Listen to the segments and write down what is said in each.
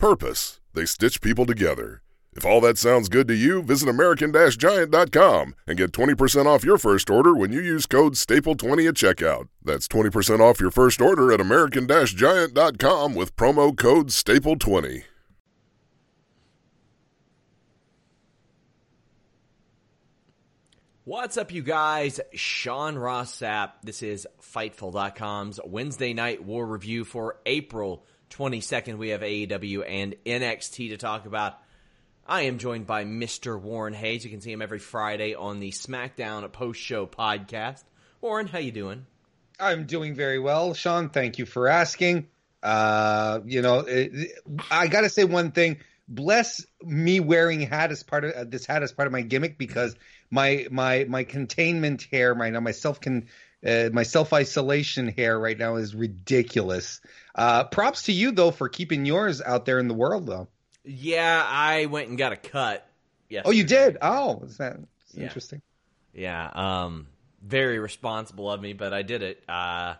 purpose, they stitch people together. If all that sounds good to you, visit American-Giant.com and get 20% off your first order when you use code STAPLE20 at checkout. That's 20% off your first order at American-Giant.com with promo code STAPLE20. What's up, you guys? Sean Ross Sapp. This is Fightful.com's Wednesday night war review for April 22nd. We have AEW and NXT to talk about. I am joined by Mr. Warren Hayes. You can see him every Friday on the SmackDown post show podcast. Warren, how you doing? I'm doing very well, Sean. Thank you for asking. Uh, you know, I got to say one thing. Bless me wearing hat as part of uh, this hat as part of my gimmick because my my my containment hair right now, my self can uh, my self isolation hair right now is ridiculous. Uh, props to you though for keeping yours out there in the world though. Yeah, I went and got a cut. Yesterday. Oh, you did? Oh, is that Yeah. interesting? Yeah, um, very responsible of me, but I did it. Uh,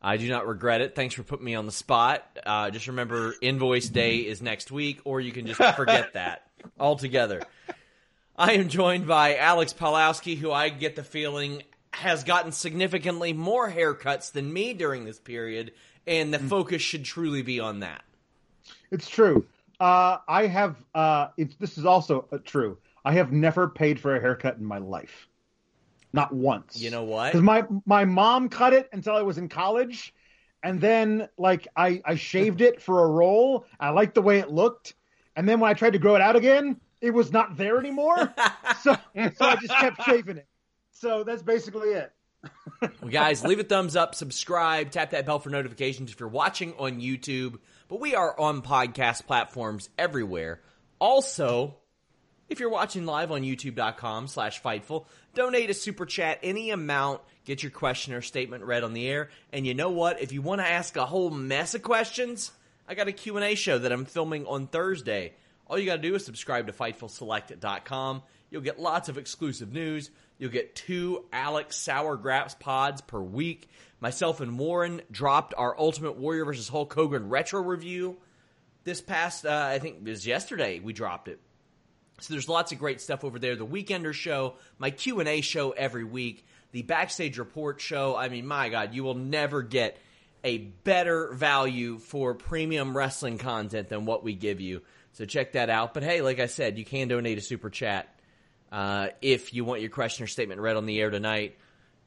I do not regret it. Thanks for putting me on the spot. Uh, just remember, invoice day is next week, or you can just forget that altogether. I am joined by Alex Palowski, who I get the feeling has gotten significantly more haircuts than me during this period, and the focus should truly be on that. It's true. Uh, I have. Uh, it's, this is also uh, true. I have never paid for a haircut in my life, not once. You know what? Because my my mom cut it until I was in college, and then like I I shaved it for a role. I liked the way it looked, and then when I tried to grow it out again, it was not there anymore. so so I just kept shaving it. So that's basically it. Well, guys, leave a thumbs up, subscribe, tap that bell for notifications if you're watching on YouTube. But we are on podcast platforms everywhere. Also, if you're watching live on youtube.com slash fightful, donate a super chat any amount, get your question or statement read on the air. And you know what? If you want to ask a whole mess of questions, I got a Q&A show that I'm filming on Thursday. All you got to do is subscribe to FightfulSelect.com. You'll get lots of exclusive news. You'll get two Alex Sour Graps pods per week. Myself and Warren dropped our Ultimate Warrior versus Hulk Hogan retro review this past, uh, I think it was yesterday we dropped it. So there's lots of great stuff over there. The Weekender show, my Q&A show every week, the Backstage Report show. I mean, my God, you will never get a better value for premium wrestling content than what we give you. So check that out. But hey, like I said, you can donate a super chat uh, if you want your question or statement read on the air tonight.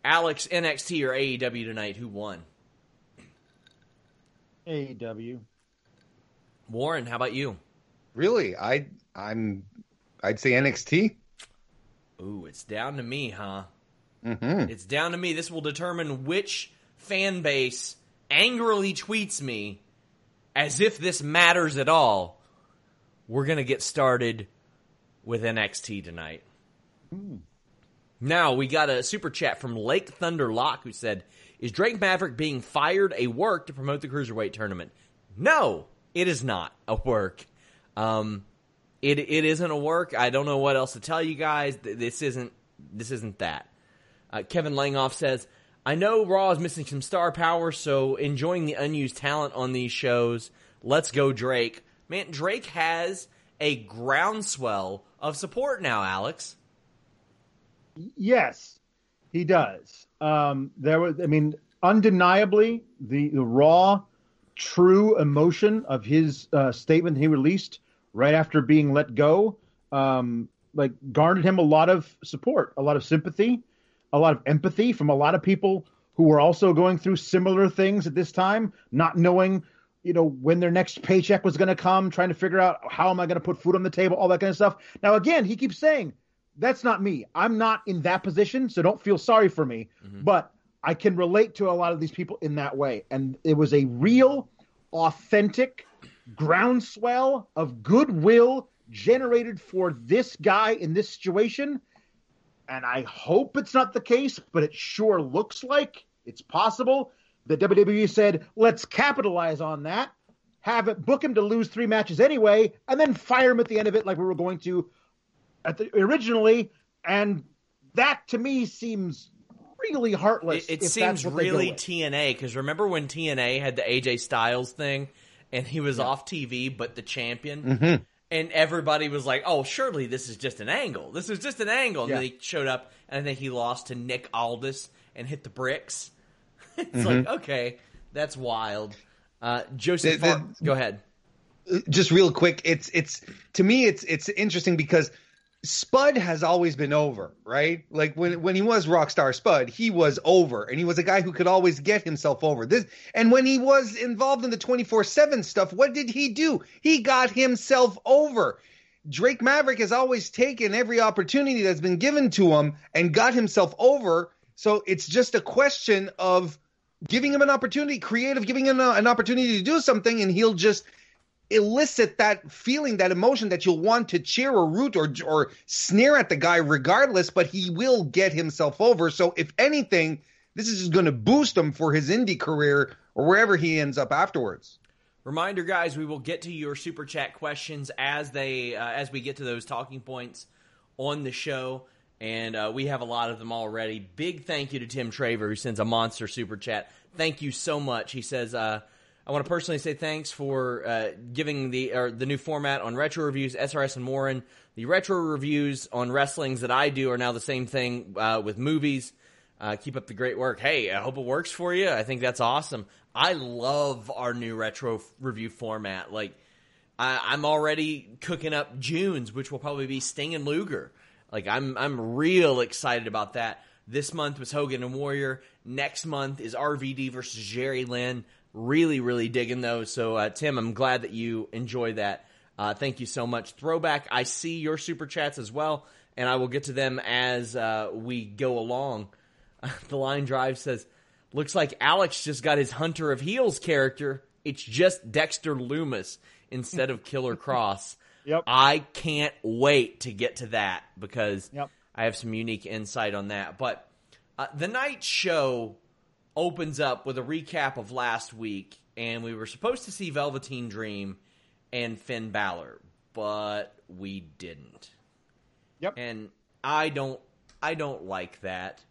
Alex, NXT or AEW tonight? Who won? AEW. Warren, how about you? Really? I I'm I'd say NXT. Ooh, it's down to me, huh? Mm-hmm. It's down to me. This will determine which fan base angrily tweets me as if this matters at all. We're going to get started with NXT tonight. Now, we got a super chat from Lake Thunder Lock who said, Is Drake Maverick being fired a work to promote the Cruiserweight tournament? No, it is not a work. Um, it it isn't a work. I don't know what else to tell you guys. This isn't this isn't that. Uh, Kevin Langoff says, "I know Raw is missing some star power, so enjoying the unused talent on these shows. Let's go Drake. Man, Drake has a groundswell of support now. Alex, Yes, He does. Um, there was, I mean, undeniably, the, the raw, true emotion of his uh, statement he released right after being let go, um, like garnered him a lot of support, a lot of sympathy, a lot of empathy from a lot of people who were also going through similar things at this time, not knowing, you know, when their next paycheck was going to come, trying to figure out how am I going to put food on the table, all that kind of stuff. Now, again, he keeps saying that's not me. I'm not in that position, so don't feel sorry for me. Mm-hmm. But I can relate to a lot of these people in that way. And it was a real, authentic groundswell of goodwill generated for this guy in this situation. And I hope it's not the case, but it sure looks like it's possible. The WWE said, let's capitalize on that, have it book him to lose three matches anyway, and then fire him at the end of it like we were going to the, originally, and that to me seems really heartless. It, it seems really TNA because remember when TNA had the AJ Styles thing, and he was yeah. off TV but the champion. Mm-hmm. And everybody was like, "Oh, surely this is just an angle. This is just an angle." And yeah. then he showed up, and I think he lost to Nick Aldis and hit the bricks. it's mm-hmm. like, okay, that's wild. Uh, Joseph, the, the, go ahead. Just real quick, it's it's to me, it's it's interesting because Spud has always been over, right? Like when when he was Rockstar Spud, he was over, and he was a guy who could always get himself over. This and when he was involved in the twenty four seven stuff, what did he do? He got himself over. Drake Maverick has always taken every opportunity that's been given to him and got himself over. So it's just a question of giving him an opportunity, creative, giving him an opportunity to do something, and he'll just elicit that feeling, that emotion that you'll want to cheer or root or or sneer at the guy regardless, but he will get himself over. So if anything, this is going to boost him for his indie career or wherever he ends up afterwards. Reminder, guys, we will get to your super chat questions as they uh, as we get to those talking points on the show, and uh, we have a lot of them already. Big thank you to Tim Traver who sends a monster super chat. Thank you so much. He says. Uh, I want to personally say thanks for uh, giving the or the new format on retro reviews, SRS and Warren. The retro reviews on wrestlings that I do are now the same thing uh, with movies. Uh, keep up the great work. Hey, I hope it works for you. I think that's awesome. I love our new retro f- review format. Like, I, am already cooking up June's, which will probably be Sting and Luger. Like, I'm I'm real excited about that. This month was Hogan and Warrior. Next month is RVD versus Jerry Lynn. Really, really digging those. So, uh, Tim, I'm glad that you enjoy that. Uh, thank you so much. Throwback, I see your super chats as well, and I will get to them as uh, we go along. the line drive says, Looks like Alex just got his Hunter of Heels character. It's just Dexter Lumis instead of Killer Kross. Yep. I can't wait to get to that because yep. I have some unique insight on that. But uh, the night show opens up with a recap of last week, and we were supposed to see Velveteen Dream and Finn Balor, but we didn't. Yep. And I don't I don't like that.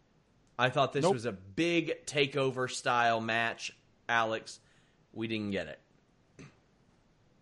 I thought this nope. was a big takeover style match, Alex. We didn't get it.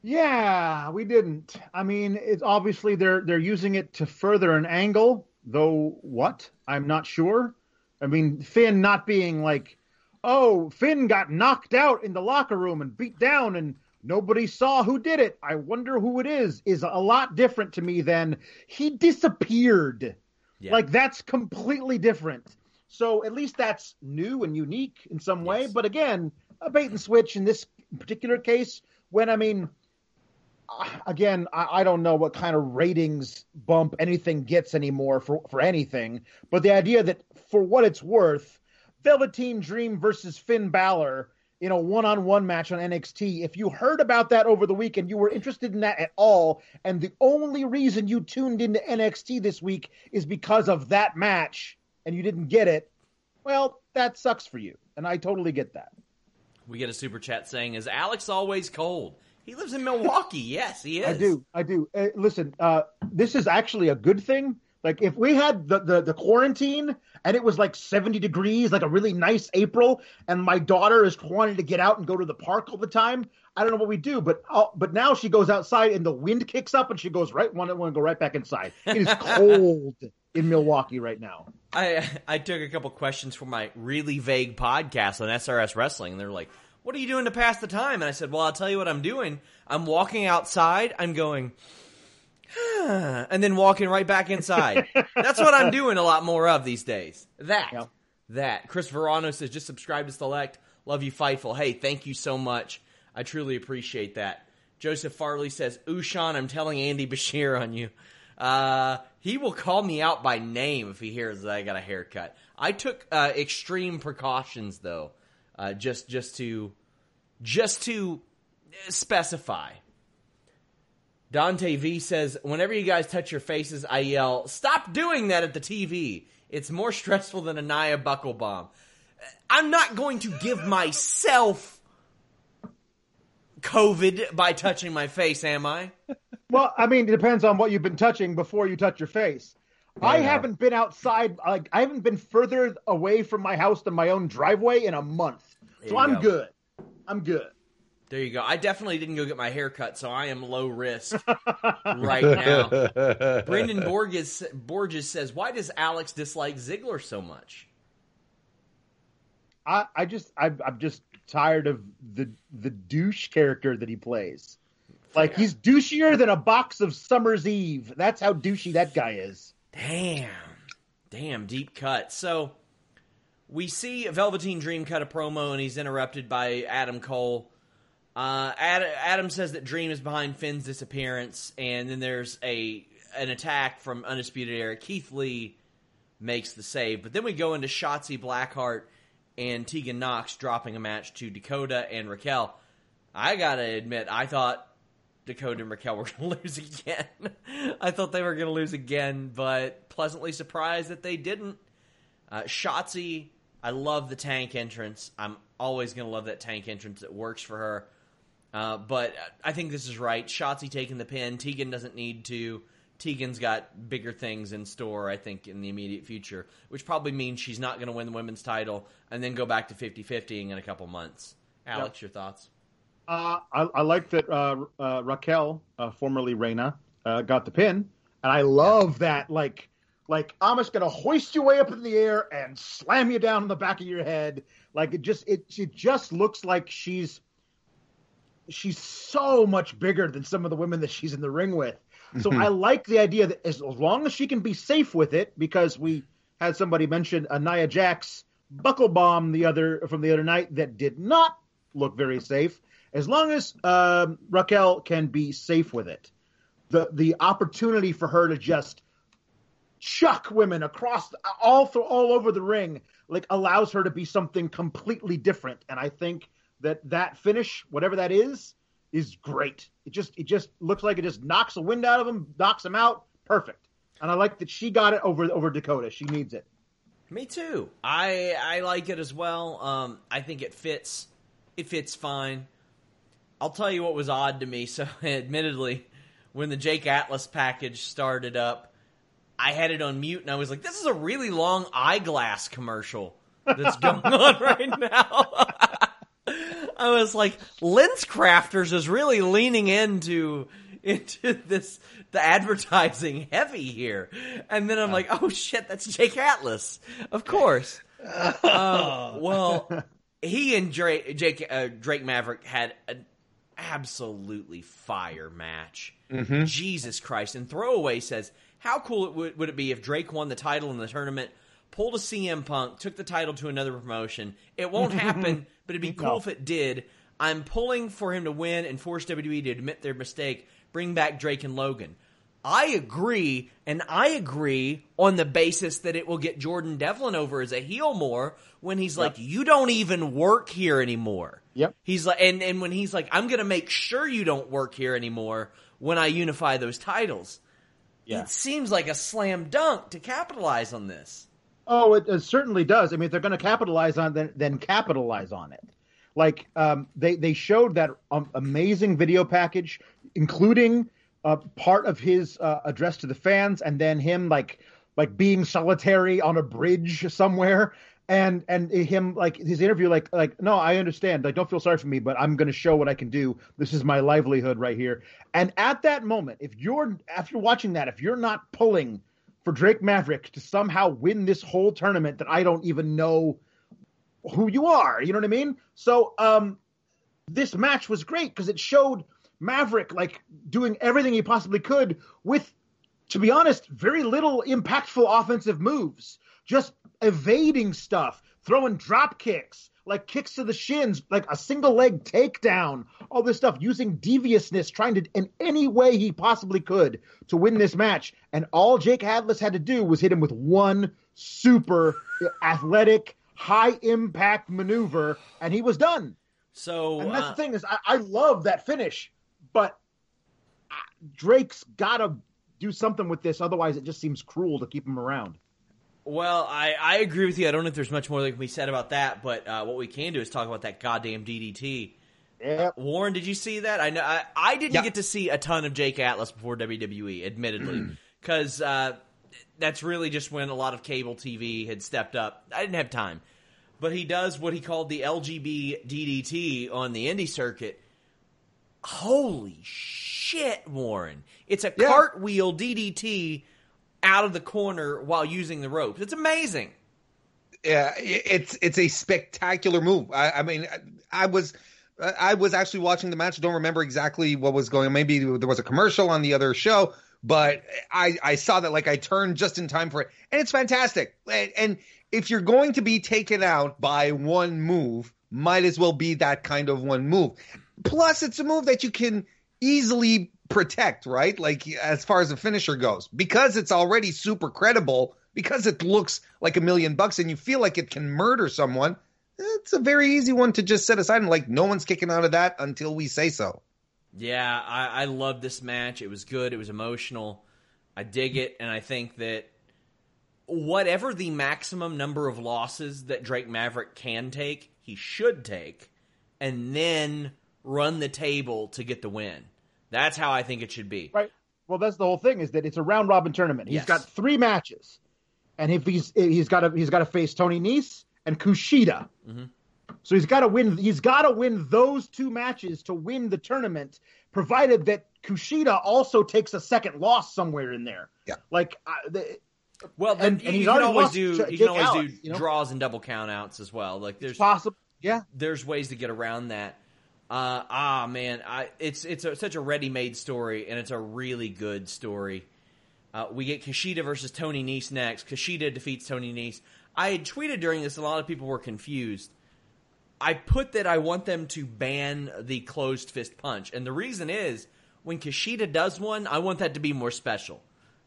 Yeah, we didn't. I mean, it's obviously they're they're using it to further an angle, though what? I'm not sure. I mean, Finn not being like oh, Finn got knocked out in the locker room and beat down and nobody saw who did it. I wonder who it is, is a lot different to me than he disappeared. Yeah. Like that's completely different. So at least that's new and unique in some way. Yes. But again, a bait and switch in this particular case, when I mean, uh, again, I, I, don't know what kind of ratings bump anything gets anymore for, for anything. But the idea that for what it's worth, Velveteen Dream versus Finn Balor in a one-on-one match on NXT. If you heard about that over the weekend, you were interested in that at all, and the only reason you tuned into NXT this week is because of that match, and you didn't get it, well, that sucks for you, and I totally get that. We get a super chat saying, "Is Alex always cold?" He lives in Milwaukee. yes, he is. I do. I do. Uh, listen, uh, this is actually a good thing Like if we had the, the the quarantine and it was like 70 degrees, like a really nice April, and my daughter is wanting to get out and go to the park all the time, I don't know what we do. But uh, but now she goes outside and the wind kicks up and she goes right want to want to go right back inside. It is cold in Milwaukee right now. I I took a couple questions for my really vague podcast on SRS Wrestling, and they're like, "What are you doing to pass the time?" And I said, "Well, I'll tell you what I'm doing. I'm walking outside. I'm going." And then walking right back inside. That's what I'm doing a lot more of these days. That. Yep. That. Chris Verano says, just subscribe to Select. Love you, Fightful. Hey, thank you so much. I truly appreciate that. Joseph Farley says, Ooh, Sean, I'm telling Andy Bashir on you. Uh, he will call me out by name if he hears that I got a haircut. I took uh, extreme precautions, though, uh, just just to just to specify. Dante V says, whenever you guys touch your faces, I yell, stop doing that at the TV. It's more stressful than a Nia buckle bomb. I'm not going to give myself COVID by touching my face, am I? Well, I mean, it depends on what you've been touching before you touch your face. I Yeah. haven't been outside, like I haven't been further away from my house than my own driveway in a month. There So I'm go. good. I'm good. There you go. I definitely didn't go get my hair cut, so I am low risk right now. Brendan Borges, Borges says, why does Alex dislike Ziggler so much? I, I just I'm, I'm just tired of the the douche character that he plays. Like he's douchier than a box of Summer's Eve. That's how douchey that guy is. Damn. Damn, deep cut. So we see Velveteen Dream cut a promo and he's interrupted by Adam Cole. Uh, Ad- Adam says that Dream is behind Finn's disappearance, and then there's a an attack from Undisputed Era. Keith Lee makes the save, but then we go into Shotzi Blackheart and Tegan Nox dropping a match to Dakota and Raquel. I gotta admit, I thought Dakota and Raquel were to lose again. I thought they were to lose again, but pleasantly surprised that they didn't. Uh, Shotzi, I love the tank entrance. I'm always to love that tank entrance. It works for her. Uh, but I think this is right. Shotzi taking the pin. Tegan doesn't need to. Tegan's got bigger things in store, I think, in the immediate future, which probably means she's not going to win the women's title and then go back to 50 50 in a couple months. Alex, your thoughts? Uh, I, I like that uh, uh, Raquel, uh, formerly Reina, uh, got the pin, and I love that. Like, like I'm just gonna hoist you way up in the air and slam you down on the back of your head. Like it just it it just looks like she's she's so much bigger than some of the women that she's in the ring with. So I like the idea that as long as she can be safe with it, because we had somebody mention a Nia Jax buckle bomb the other from the other night that did not look very safe. As long as um, Raquel can be safe with it, the the opportunity for her to just chuck women across all through, all over the ring like allows her to be something completely different. And I think that that finish, whatever that is, is great. It just it just looks like it just knocks the wind out of him, knocks him out. Perfect. And I like that she got it over over Dakota. She needs it. Me too. I I like it as well. Um, I think it fits. It fits fine. I'll tell you what was odd to me. So, admittedly, when the Jake Atlas package started up, I had it on mute and I was like, "This is a really long eyeglass commercial that's going on right now." I was like, Lens Crafters is really leaning into into this the advertising heavy here, and then I'm like, oh shit, that's Jake Atlas, of course. Um, well, he and Drake, Jake uh, Drake Maverick had an absolutely fire match. Jesus Christ! And Throwaway says, how cool it would, would it be if Drake won the title in the tournament? Pulled a CM Punk, took the title to another promotion. It won't happen, but it'd be cool No. if it did. I'm pulling for him to win and force WWE to admit their mistake. Bring back Drake and Logan. I agree, and I agree on the basis that it will get Jordan Devlin over as a heel more when he's like, "You don't even work here anymore." Yep. He's like, and and when he's like, "I'm gonna make sure you don't work here anymore when I unify those titles." Yeah. It seems like a slam dunk to capitalize on this. Oh, it, it certainly does. I mean, if they're going to capitalize on then, then capitalize on it. Like um, they they showed that um, amazing video package, including uh, part of his uh, address to the fans, and then him like like being solitary on a bridge somewhere and and him like his interview like like no i understand like don't feel sorry for me but i'm going to show what i can do this is my livelihood right here and at that moment if you're after watching that if you're not pulling for drake maverick to somehow win this whole tournament that i don't even know who you are. You know what i mean? So um this match was great because it showed maverick like doing everything he possibly could with to be honest very little impactful offensive moves. Just evading stuff, throwing drop kicks, like kicks to the shins, like a single leg takedown, all this stuff, using deviousness, trying to in any way he possibly could to win this match. And all Jake Atlas had to do was hit him with one super athletic, high impact maneuver, and he was done. So and that's uh, the thing is, I, I love that finish, but uh, Drake's got to do something with this, otherwise it just seems cruel to keep him around. Well, I, I agree with you. I don't know if there's much more that can be said about that, but uh, what we can do is talk about that goddamn DDT. Yep. Warren, did you see that? I know I, I didn't get to see a ton of Jake Atlas before WWE, admittedly, because uh, that's really just when a lot of cable TV had stepped up. I didn't have time, but he does what he called the LGB DDT on the indie circuit. Holy shit, Warren! It's a Yeah. cartwheel DDT out of the corner while using the ropes. It's amazing. Yeah, it's it's a spectacular move. I, I mean, I was I was actually watching the match. Don't remember exactly what was going. on. Maybe there was a commercial on the other show, but I I saw that like I turned just in time for it, and it's fantastic. And, and if you're going to be taken out by one move, might as well be that kind of one move. Plus, it's a move that you can easily protect, right? Like as far as the finisher goes, because it's already super credible, because it looks like a million bucks and you feel like it can murder someone. It's a very easy one to just set aside and like no one's kicking out of that until we say so. Yeah, I, I love this match. It was good. It was emotional. I dig it, and I think that whatever the maximum number of losses that Drake Maverick can take, he should take, and then run the table to get the win. That's how I think it should be. Right. Well, that's the whole thing is that it's a round robin tournament. He's Yes. got three matches, and if he's he's got to he's got to face Tony Nese and Kushida. Mm-hmm. So he's got to win. He's got to win those two matches to win the tournament, provided that Kushida also takes a second loss somewhere in there. Yeah. like uh, the, Well, then And- and you can always do you can always Allen, do you know? draws and double count outs as well. Like it's there's possible. Yeah, there's ways to get around that. Uh, ah, man, I, it's it's a, such a ready-made story, and it's a really good story. Uh, we get Kushida versus Tony Nese next. Kushida defeats Tony Nese. I had tweeted during this, a lot of people were confused. I put that I want them to ban the closed fist punch, and the reason is when Kushida does one, I want that to be more special.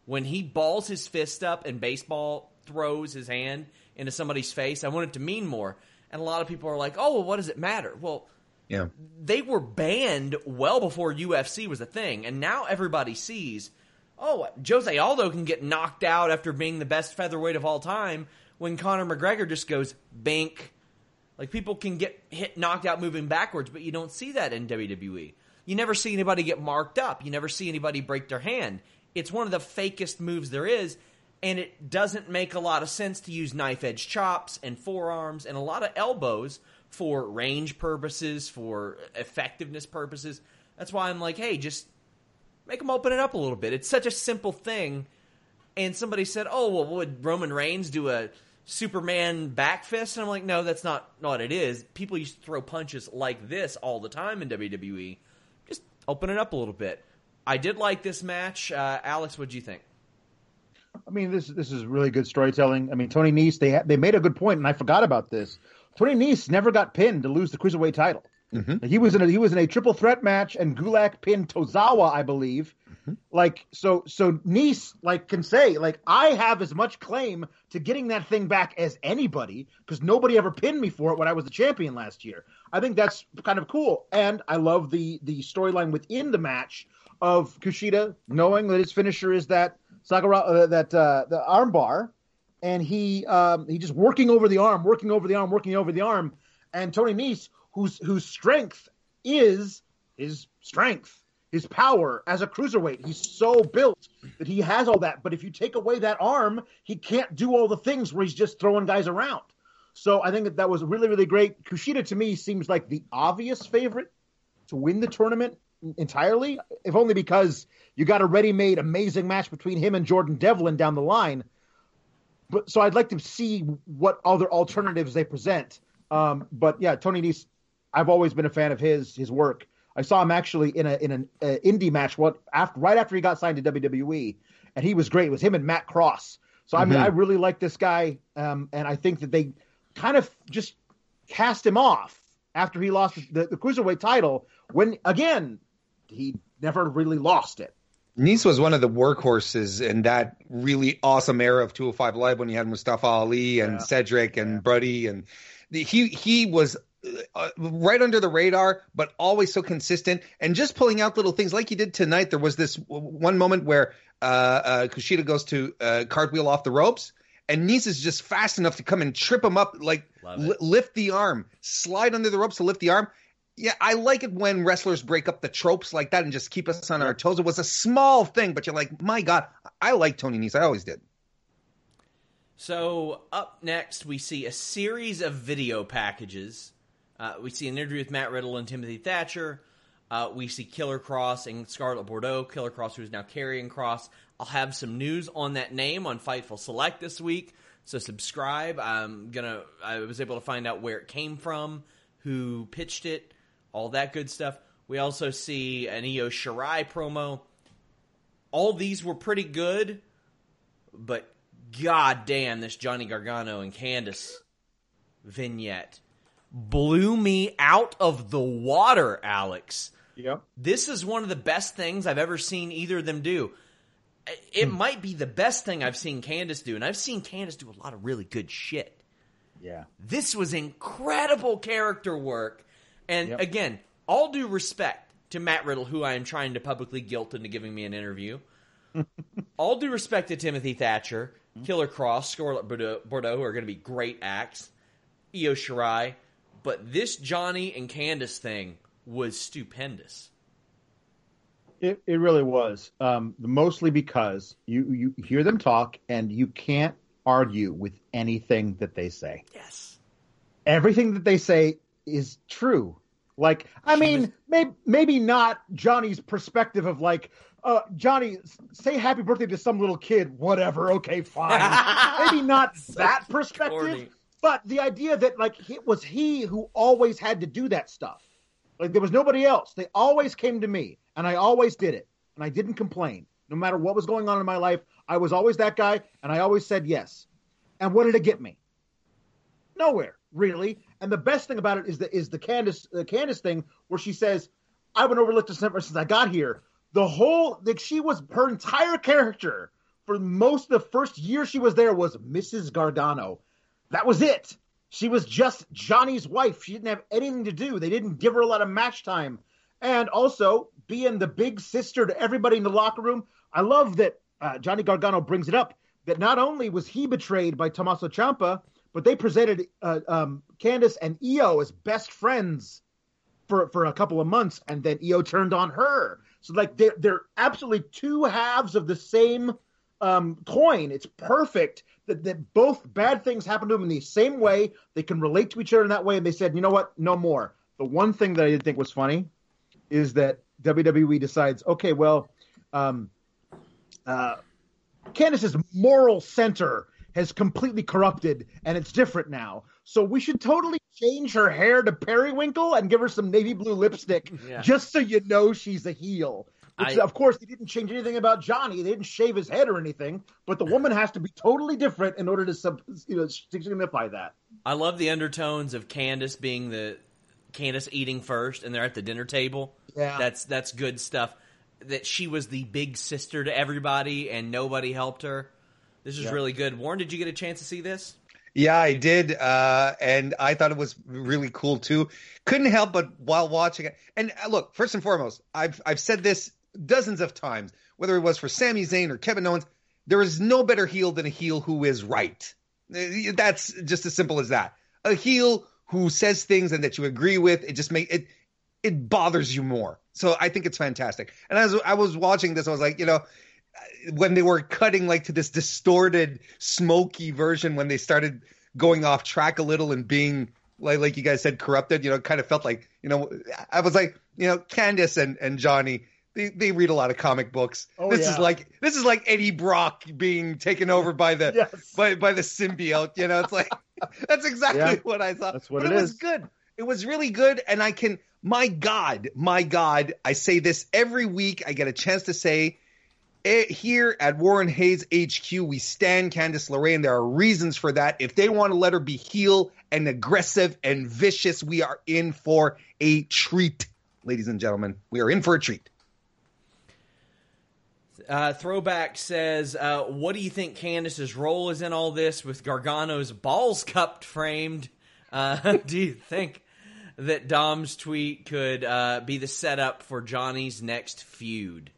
When he balls his fist up and baseball throws his hand into somebody's face, I want it to mean more. And a lot of people are like, "Oh, well, what does it matter?" Well, Yeah. they were banned well before UFC was a thing, and now everybody sees, oh, Jose Aldo can get knocked out after being the best featherweight of all time when Conor McGregor just goes bank. Like people can get hit, knocked out moving backwards, but you don't see that in WWE. You never see anybody get marked up. You never see anybody break their hand. It's one of the fakest moves there is, and it doesn't make a lot of sense to use knife edge chops and forearms and a lot of elbows for range purposes, for effectiveness purposes. That's why I'm like, hey, just make them open it up a little bit. It's such a simple thing. And somebody said, oh, well, would Roman Reigns do a Superman back fist? And I'm like, no, that's not what it is. People used to throw punches like this all the time in WWE. Just open it up a little bit. I did like this match. Uh, Alex, what do you think? I mean, this this is really good storytelling. I mean, Tony Nese they ha- they made a good point, and I forgot about this. Tony Nese never got pinned to lose the cruiserweight title. Like, he was in a he was in a triple threat match, and Gulak pinned Tozawa, I believe. Like so so Nese like can say like I have as much claim to getting that thing back as anybody because nobody ever pinned me for it when I was the champion last year. I think that's kind of cool, and I love the the storyline within the match of Kushida knowing that his finisher is that Sakura uh, that uh, the armbar, and he um, he just working over the arm, working over the arm, working over the arm, and Tony Nese, whose whose strength is his strength, his power as a cruiserweight. He's so built that he has all that. But if you take away that arm, he can't do all the things where he's just throwing guys around. So I think that that was really, really great. Kushida to me seems like the obvious favorite to win the tournament entirely, if only because you got a ready-made amazing match between him and Jordan Devlin down the line. But so I'd like to see what other alternatives they present. Um, but yeah, Tony Nese, I've always been a fan of his his work. I saw him actually in a in an uh, indie match what after right after he got signed to WWE, and he was great. It was him and Matt Cross. So I mean, mm-hmm. I really like this guy, um, and I think that they kind of just cast him off after he lost the, the cruiserweight title. When again, he never really lost it. Nese was one of the workhorses in that really awesome era of 205 Live when you had Mustafa Ali and yeah. Cedric and yeah. And he he was uh, right under the radar, but always so consistent and just pulling out little things like he did tonight. There was this one moment where uh, uh, Kushida goes to uh, cartwheel off the ropes, and Nese is just fast enough to come and trip him up, like lift the arm, slide under the ropes to lift the arm. Yeah, I like it when wrestlers break up the tropes like that and just keep us on our toes. It was a small thing, but you're like, my God, I like Tony Nese. I always did. So up next, we see a series of video packages. Uh, we see an interview with Matt Riddle and Timothy Thatcher. Uh, we see Killer Kross and Scarlett Bordeaux. Killer Kross, who is now Karrion Kross. I'll have some news on that name on Fightful Select this week. So subscribe. I'm gonna. I was able to find out where it came from, who pitched it, all that good stuff. We also see an Io Shirai promo. All these were pretty good, but god damn, this Johnny Gargano and Candice vignette blew me out of the water, Alex. Yep. This is one of the best things I've ever seen either of them do. It hmm. might be the best thing I've seen Candice do, and I've seen Candice do a lot of really good shit. Yeah. This was incredible character work. And yep. again, all due respect to Matt Riddle, who I am trying to publicly guilt into giving me an interview. all due respect to Timothy Thatcher, Killer Kross, Scarlett Bordeaux, are going to be great acts. Io Shirai. But this Johnny and Candice thing was stupendous. It, it really was. Um, mostly because you, you hear them talk and you can't argue with anything that they say. Yes. Everything that they say is true. Like, I mean, was... maybe maybe not Johnny's perspective of like, uh, Johnny, say happy birthday to some little kid, whatever. Okay, fine. maybe not that perspective, corny. but the idea that like it was he who always had to do that stuff. Like there was nobody else. They always came to me, and I always did it, and I didn't complain. No matter what was going on in my life, I was always that guy, and I always said yes. And what did it get me? Nowhere, really. And the best thing about it is the is the Candice the Candice thing where she says, "I've been overlooked since I got here." The whole like she was her entire character for most of the first year she was there was Mrs. Gargano. That was it. She was just Johnny's wife. She didn't have anything to do. They didn't give her a lot of match time. And also being the big sister to everybody in the locker room. I love that uh, Johnny Gargano brings it up that not only was he betrayed by Tommaso Ciampa, but they presented uh, um, Candice and Io as best friends for for a couple of months, and then Io turned on her. So like they're they're absolutely two halves of the same um, coin. It's perfect that, that both bad things happen to them in the same way. They can relate to each other in that way, and they said, you know what, no more. The one thing that I did think was funny is that WWE decides, okay, well, um, uh, Candice's moral center has completely corrupted and it's different now. So we should totally change her hair to periwinkle and give her some navy blue lipstick yeah. just so you know she's a heel. I, of course, they didn't change anything about Johnny. They didn't shave his head or anything. But the woman has to be totally different in order to sub, you know, signify that. I love the undertones of Candice being the Candice eating first, and they're at the dinner table. Yeah, that's that's good stuff. That she was the big sister to everybody, and nobody helped her. This is really good. Warren, did you get a chance to see this? Yeah, I did, uh, and I thought it was really cool too. Couldn't help but while watching it. And uh, look, first and foremost, I've I've said this dozens of times, whether it was for Sami Zayn or Kevin Owens, there is no better heel than a heel who is right. Uh, that's just as simple as that. A heel who says things and that you agree with. It just make it. it bothers you more. So I think it's fantastic. And as I was watching this, I was like, you know, when they were cutting like to this distorted, smoky version, when they started going off track a little and being like like you guys said, corrupted, you know, kind of felt like, you know, I was like, you know, Candice and, and Johnny, they, they read a lot of comic books. Oh, this yeah. is like this is like Eddie Brock being taken over by the Yes. by by the symbiote. You know, it's like that's exactly Yeah. what I thought. That's what but it it was good. It was really good, and I can. My God, my God, I say this every week. I get a chance to say here at Warren Hayes HQ. We stand Candice LeRae, and there are reasons for that. If they want to let her be heel and aggressive and vicious, we are in for a treat, ladies and gentlemen. We are in for a treat. Uh, Throwback says, uh, "What do you think Candice's role is in all this with Gargano's balls cupped framed? Uh, do you think that Dom's tweet could uh, be the setup for Johnny's next feud?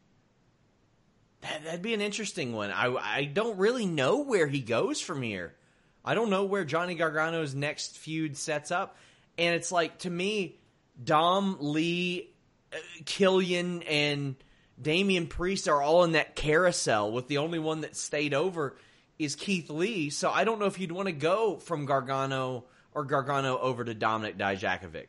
That, that'd be an interesting one. I I don't really know where he goes from here. I don't know where Johnny Gargano's next feud sets up, and it's like to me, Dom Lee, uh, Killian, and Damian Priest are all in that carousel with the only one that stayed over is Keith Lee. So I don't know if you'd want to go from Gargano or Gargano over to Dominik Dijakovic.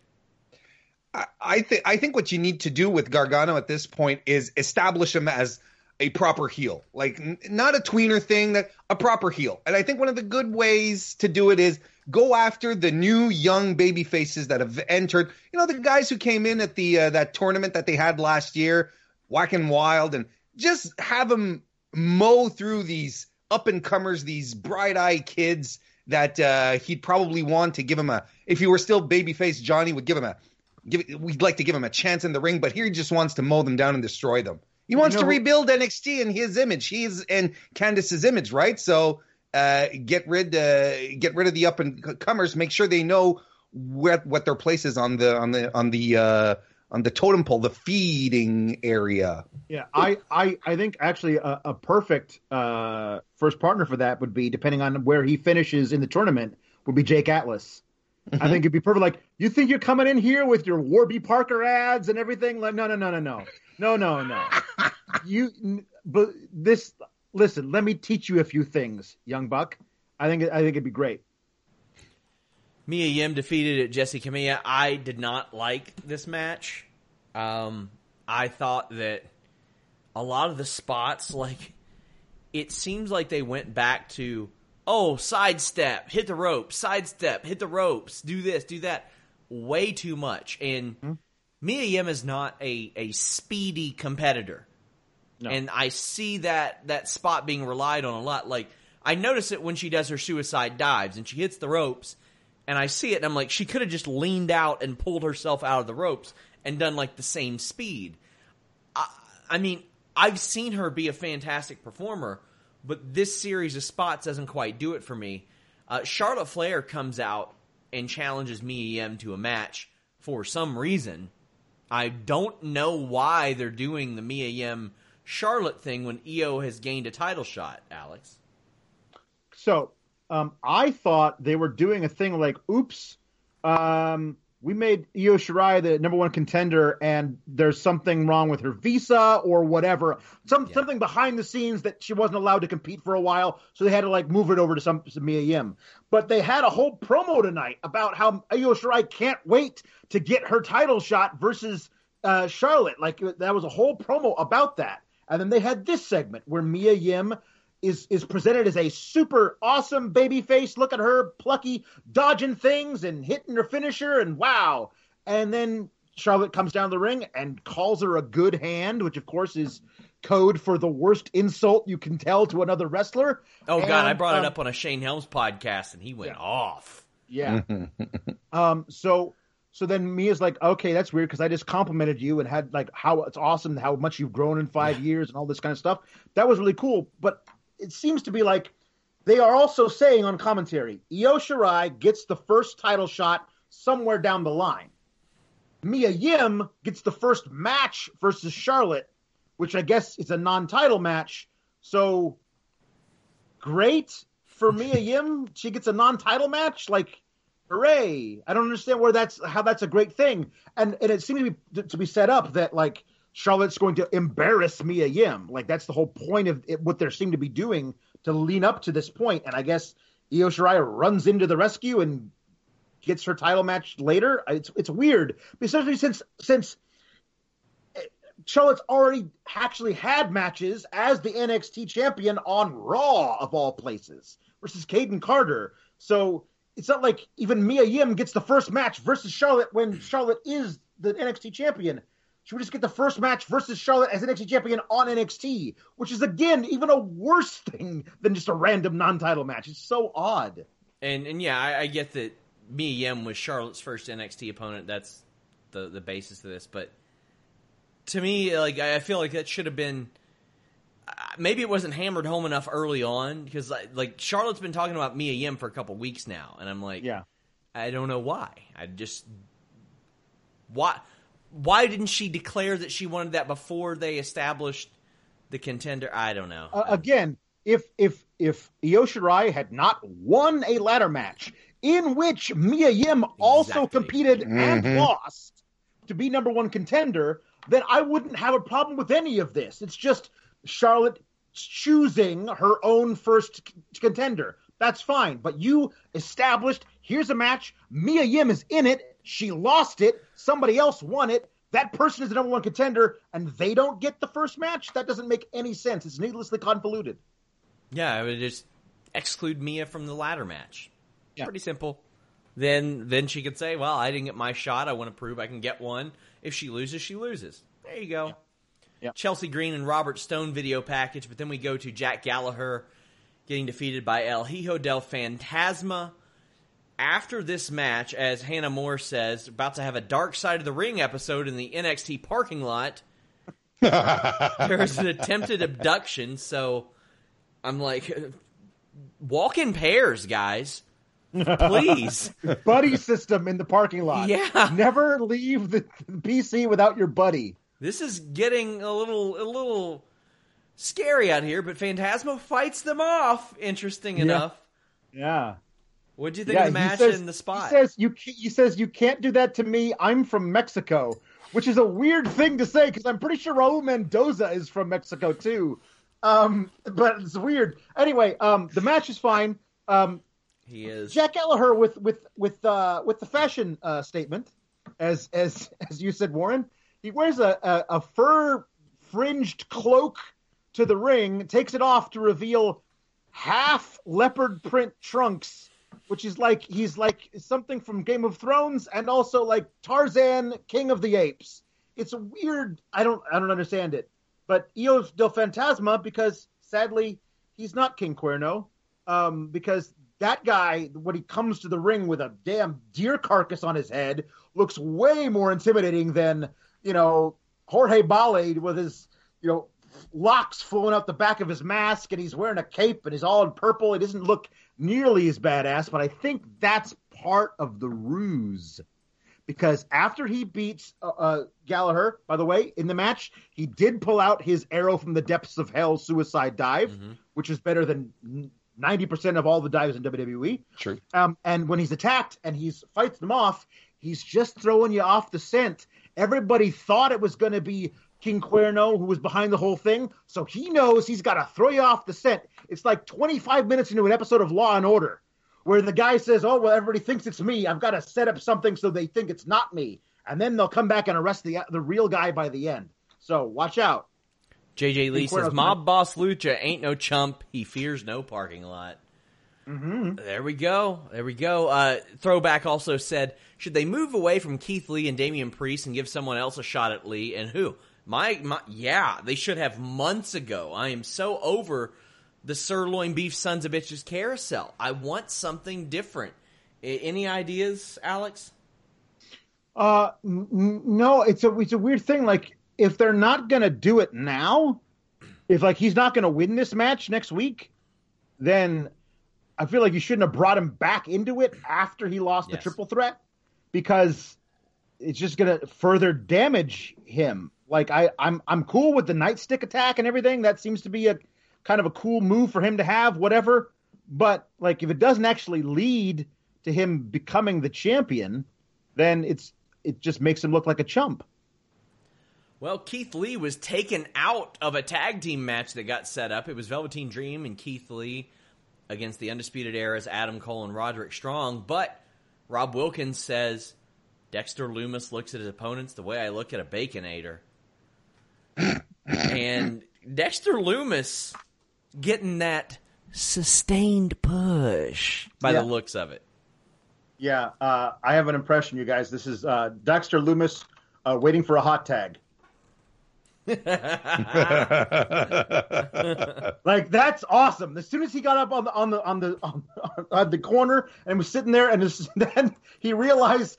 I- I think I think what you need to do with Gargano at this point is establish him as a proper heel, like n- not a tweener thing, that a proper heel. And I think one of the good ways to do it is go after the new young baby faces that have entered. You know, the guys who came in at the uh, that tournament that they had last year, Whack and Wild, and just have them mow through these up and comers, these bright eyed kids that uh, he'd probably want to give him a. If he were still babyface, Johnny would give him a give we'd like to give him a chance in the ring, but here he just wants to mow them down and destroy them. He wants know to rebuild NXT in his image. He's in Candice's image, right? So uh, get rid uh, get rid of the up and comers. Make sure they know what what their place is on the on the on the uh, on the totem pole, the feeding area. Yeah, I, I, I think actually a, a perfect uh, first partner for that would be, depending on where he finishes in the tournament, would be Jake Atlas. I think it'd be perfect. Like, you think you're coming in here with your Warby Parker ads and everything? Like, no, no, no, no, no, no, no, no. You, but this. Listen, let me teach you a few things, young buck. I think I think it'd be great. Mia Yim defeated at Jessi Kamea. I did not like this match. Um, I thought that a lot of the spots, like, it seems like they went back to, oh, sidestep, hit the ropes, sidestep, hit the ropes, do this, do that, way too much. And Mia Yim is not a, a speedy competitor. And I see that that spot being relied on a lot. Like I notice it when she does her suicide dives and she hits the ropes, and I see it and I'm like, she could have just leaned out and pulled herself out of the ropes and done like the same speed. I, I mean, I've seen her be a fantastic performer, but this series of spots doesn't quite do it for me. Uh, Charlotte Flair comes out and challenges Mia Yim to a match for some reason. I don't know why they're doing the Mia Yim Charlotte thing when Io has gained a title shot, Alex. So um, I thought they were doing a thing like, oops, um, we made Io Shirai the number one contender, and there's something wrong with her visa or whatever. Some Yeah. something behind the scenes that she wasn't allowed to compete for a while, so they had to like move it over to some to Mia Yim. But they had a whole promo tonight about how Io Shirai can't wait to get her title shot versus uh, Charlotte. Like that was a whole promo about that. And then they had this segment where Mia Yim is is presented as a super awesome baby face. Look at her plucky dodging things and hitting her finisher and wow. And then Charlotte comes down the ring and calls her a good hand, which of course is code for the worst insult you can tell to another wrestler. Oh God, I brought um, it up on a Shane Helms podcast and he went Yeah. off. Yeah. um. So so then Mia's like, okay, that's weird because I just complimented you and had like how it's awesome how much you've grown in five years and all this kind of stuff. That was really cool. But it seems to be like they are also saying on commentary, Io Shirai gets the first title shot somewhere down the line. Mia Yim gets the first match versus Charlotte, which I guess is a non-title match. So great for Mia Yim. She gets a non-title match. Like Hooray! I don't understand where that's how that's a great thing. And and it seemed to be to be set up that like Charlotte's going to embarrass Mia Yim. Like that's the whole point of it, what they seem to be doing to lean up to this point. And I guess Io Shirai runs into the rescue and gets her title match later. It's it's weird, especially since since eh, Charlotte's already actually had matches as the NXT champion on Raw of all places versus Kayden Carter. So it's not like even Mia Yim gets the first match versus Charlotte when Charlotte is the NXT champion. She would just get the first match versus Charlotte as NXT champion on NXT, which is again even a worse thing than just a random non-title match. It's so odd. And and yeah, I, I get that Mia Yim was Charlotte's first NXT opponent. That's the the basis of this, but to me, like I feel like that should have been. Maybe it wasn't hammered home enough early on because like, like Charlotte's been talking about Mia Yim for a couple weeks now, and I'm like, Yeah. I don't know why. I just why why didn't she declare that she wanted that before they established the contender? I don't know. Uh, again, if if if Io Shirai had not won a ladder match in which Mia Yim also Exactly. competed and lost to be number one contender, then I wouldn't have a problem with any of this. It's just Charlotte choosing her own first c- contender. That's fine. But you established here's a match. Mia Yim is in it. She lost it. Somebody else won it. That person is the number one contender, and they don't get the first match. That doesn't make any sense. It's needlessly convoluted. Yeah, I would just exclude Mia from the ladder match. Yeah. Pretty simple. Then then she could say, "Well, I didn't get my shot. I want to prove I can get one. If she loses, she loses." There you go. Yeah. Chelsea Green and Robert Stone video package, but then we go to Jack Gallagher getting defeated by El Hijo del Fantasma. After this match, as Hannah Moore says, about to have a Dark Side of the Ring episode in the NXT parking lot. There's an attempted abduction, so I'm like, walk in pairs, guys. Please. buddy system in the parking lot. Yeah. Never leave the, the PC without your buddy. This is getting a little a little scary out here, but Fantasma fights them off. Interesting enough. Yeah. What'd you think yeah, of the match says- and the spot? He says you he says you can't do that to me. I'm from Mexico, which is a weird thing to say because I'm pretty sure Raul Mendoza is from Mexico too. Um, but it's weird. Anyway, um, the match is fine. Um, he is. Jack Gallagher with with with uh, with the fashion uh, statement, as as as you said, Warren. He wears a, a, a fur fringed cloak to the ring, takes it off to reveal half leopard print trunks, which is like he's like something from Game of Thrones and also like Tarzan, King of the Apes. It's a weird. I don't I don't understand it. But Hijo del Fantasma, because sadly he's not King Cuerno, um, because that guy, when he comes to the ring with a damn deer carcass on his head, looks way more intimidating than you know Jorge Bale with his you know locks flowing out the back of his mask, and he's wearing a cape and he's all in purple. He doesn't look nearly as badass, but I think that's part of the ruse. Because after he beats uh, uh, Gallagher, by the way, in the match, he did pull out his arrow from the depths of hell suicide dive, which is better than ninety percent of all the dives in WWE. True. Um, and when he's attacked and he's fights them off, he's just throwing you off the scent. Everybody thought it was going to be King Cuerno who was behind the whole thing, so he knows he's got to throw you off the scent. It's like 25 minutes into an episode of Law and Order, where the guy says, "Oh well, everybody thinks it's me. I've got to set up something so they think it's not me," and then they'll come back and arrest the the real guy by the end. So watch out. JJ Lee King Cuerno's says, "Mob boss Lucha ain't no chump. He fears no parking lot." Mm-hmm. There we go. There we go. Uh, Throwback also said, "Should they move away from Keith Lee and Damian Priest and give someone else a shot at Lee?" And who? My, my, yeah, they should have months ago. I am so over the sirloin beef sons of bitches carousel. I want something different. Any ideas, Alex? Uh, n- no, it's a it's a weird thing. Like, if they're not gonna do it now, if like he's not gonna win this match next week, then I feel like you shouldn't have brought him back into it after he lost the triple threat, because it's just gonna further damage him. Like, I I'm I'm cool with the nightstick attack and everything. That seems to be a kind of a cool move for him to have. Whatever, but like if it doesn't actually lead to him becoming the champion, then it's it just makes him look like a chump. Well, Keith Lee was taken out of a tag team match that got set up. It was Velveteen Dream and Keith Lee against the Undisputed Era's Adam Cole and Roderick Strong. But Rob Wilkins says Dexter Lumis looks at his opponents the way I look at a Baconator. and Dexter Lumis getting that sustained push by Yeah. the looks of it. Yeah, uh, I have an impression, you guys. This is uh, Dexter Lumis uh, waiting for a hot tag. like that's awesome. As soon as he got up on the on the on the on, on the corner and was sitting there, and then he realized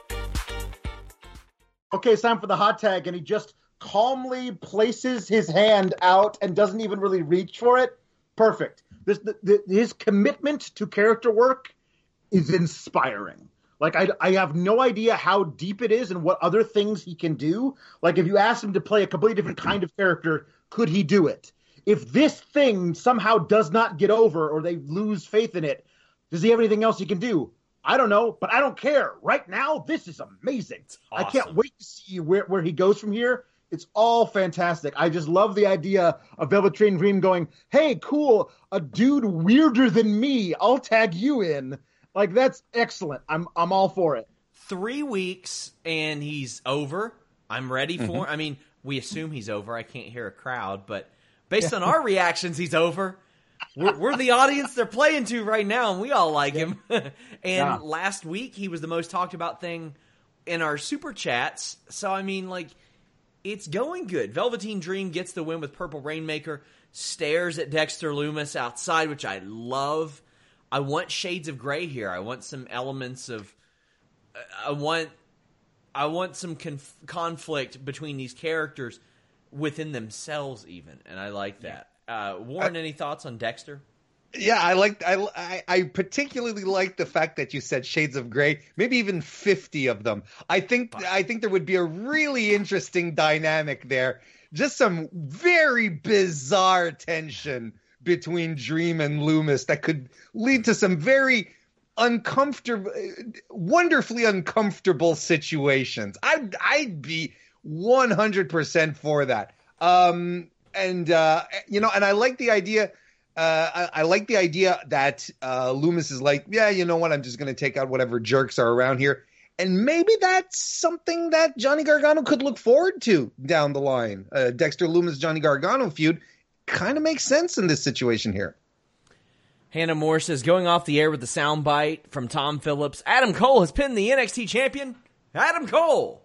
Okay, it's time for the hot tag, and he just calmly places his hand out and doesn't even really reach for it. Perfect. This the, the, his commitment to character work is inspiring. Like I, I have no idea how deep it is and what other things he can do. Like if you asked him to play a completely different kind of character, could he do it? If this thing somehow does not get over or they lose faith in it, does he have anything else he can do? I don't know, but I don't care. Right now, this is amazing. I can't wait to see where, where he goes from here. It's all fantastic. I just love the idea of Velveteen Dream going, hey, cool, a dude weirder than me. I'll tag you in. Like that's excellent. I'm I'm all for it. three weeks and he's over. I'm ready for. Mm-hmm. I mean, we assume he's over. I can't hear a crowd, but based on our reactions, he's over. We're, we're the audience they're playing to right now, and we all like him. and Yeah. last week, he was the most talked about thing in our super chats. So I mean, like, it's going good. Velveteen Dream gets the win with Purple Rainmaker. Stares at Dexter Lumis outside, which I love. I want shades of gray here. I want some elements of. Uh, I want. I want some conf- conflict between these characters within themselves, even, and I like that. Uh, Warren, any thoughts on Dexter? Yeah, I like I, I I particularly like the fact that you said shades of gray, maybe even 50 of them. I think I think there would be a really interesting dynamic there. Just some very bizarre tension between Dream and Lumis that could lead to some very uncomfortable wonderfully uncomfortable situations. I'd I'd be 100% for that. Um and uh you know, and I like the idea uh, I, I like the idea that uh, Lumis is like, yeah, you know what? I'm just going to take out whatever jerks are around here. And maybe that's something that Johnny Gargano could look forward to down the line. Uh, Dexter Lumis Johnny Gargano feud kind of makes sense in this situation here. Hannah Moore says, going off the air with the soundbite from Tom Phillips. Adam Cole has pinned the NXT champion. Adam Cole.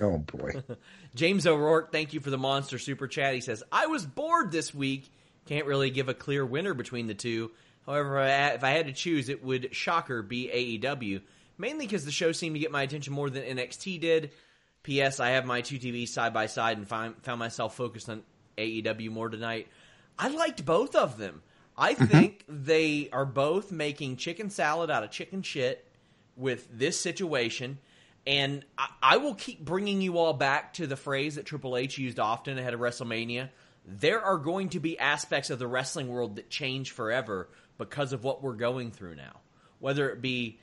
Oh boy. James O'Rourke, thank you for the monster super chat. He says, I was bored this week. Can't really give a clear winner between the two. However, if I had to choose, it would shocker be AEW. Mainly because the show seemed to get my attention more than NXT did. P.S. I have my two TVs side by side and find, found myself focused on AEW more tonight. I liked both of them. I mm-hmm. think they are both making chicken salad out of chicken shit with this situation. And I, I will keep bringing you all back to the phrase that Triple H used often ahead of WrestleMania. There are going to be aspects of the wrestling world that change forever because of what we're going through now. Whether it be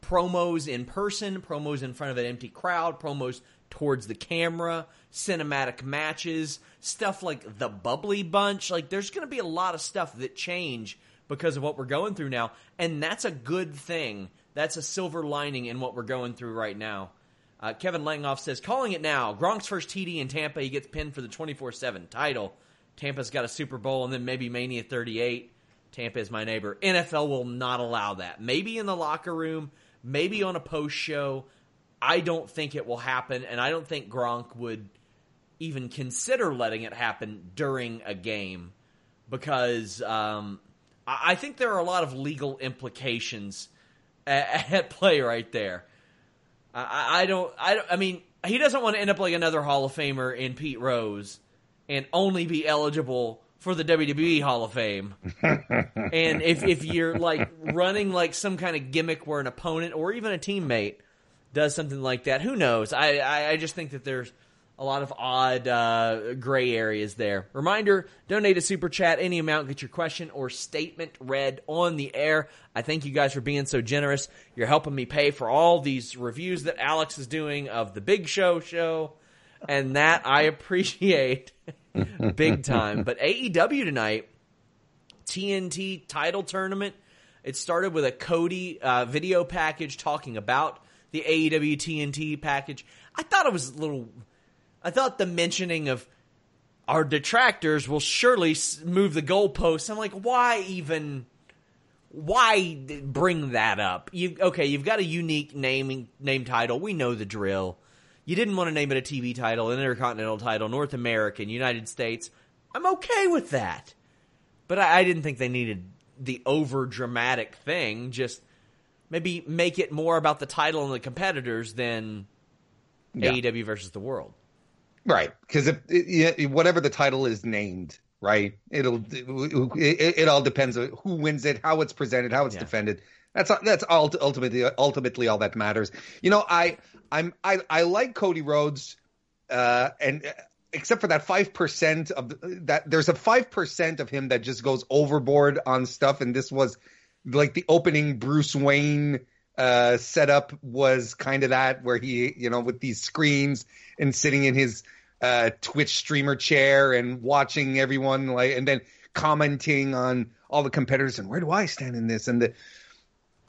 promos in person, promos in front of an empty crowd, promos towards the camera, cinematic matches, stuff like the bubbly bunch. Like there's going to be a lot of stuff that change because of what we're going through now, and that's a good thing. That's a silver lining in what we're going through right now. Uh, Kevin Langoff says, calling it now. Gronk's first TD in Tampa. He gets pinned for the 24 7 title. Tampa's got a Super Bowl and then maybe Mania 38. Tampa is my neighbor. NFL will not allow that. Maybe in the locker room, maybe on a post show. I don't think it will happen, and I don't think Gronk would even consider letting it happen during a game because um, I I think there are a lot of legal implications a- at play right there. I, I don't. I don't. I mean, he doesn't want to end up like another Hall of Famer in Pete Rose and only be eligible for the WWE Hall of Fame. and if if you're like running like some kind of gimmick where an opponent or even a teammate does something like that, who knows? I I, I just think that there's a lot of odd uh, gray areas there. Reminder: donate a super chat, any amount, get your question or statement read on the air. I thank you guys for being so generous. You're helping me pay for all these reviews that Alex is doing of the Big Show show, and that I appreciate big time. But AEW tonight, TNT title tournament. It started with a Cody uh, video package talking about the AEW TNT package. I thought it was a little I thought the mentioning of our detractors will surely move the goalposts. I'm like, why even? Why bring that up? You okay? You've got a unique naming name title. We know the drill. You didn't want to name it a TV title, an Intercontinental title, North American, United States. I'm okay with that, but I, I didn't think they needed the over dramatic thing. Just maybe make it more about the title and the competitors than yeah. AEW versus the world. Right, because if it, whatever the title is named, right, it'll it, it, it, all depends on who wins it, how it's presented, how it's yeah. defended. That's that's all ultimately ultimately all that matters. You know, I I'm I I like Cody Rhodes, uh, and uh, except for that five percent of the, that, there's a five percent of him that just goes overboard on stuff, and this was like the opening Bruce Wayne uh, setup was kind of that, where he, you know, with these screens and sitting in his uh, Twitch streamer chair and watching everyone like, and then commenting on all the competitors and where do I stand in this and the,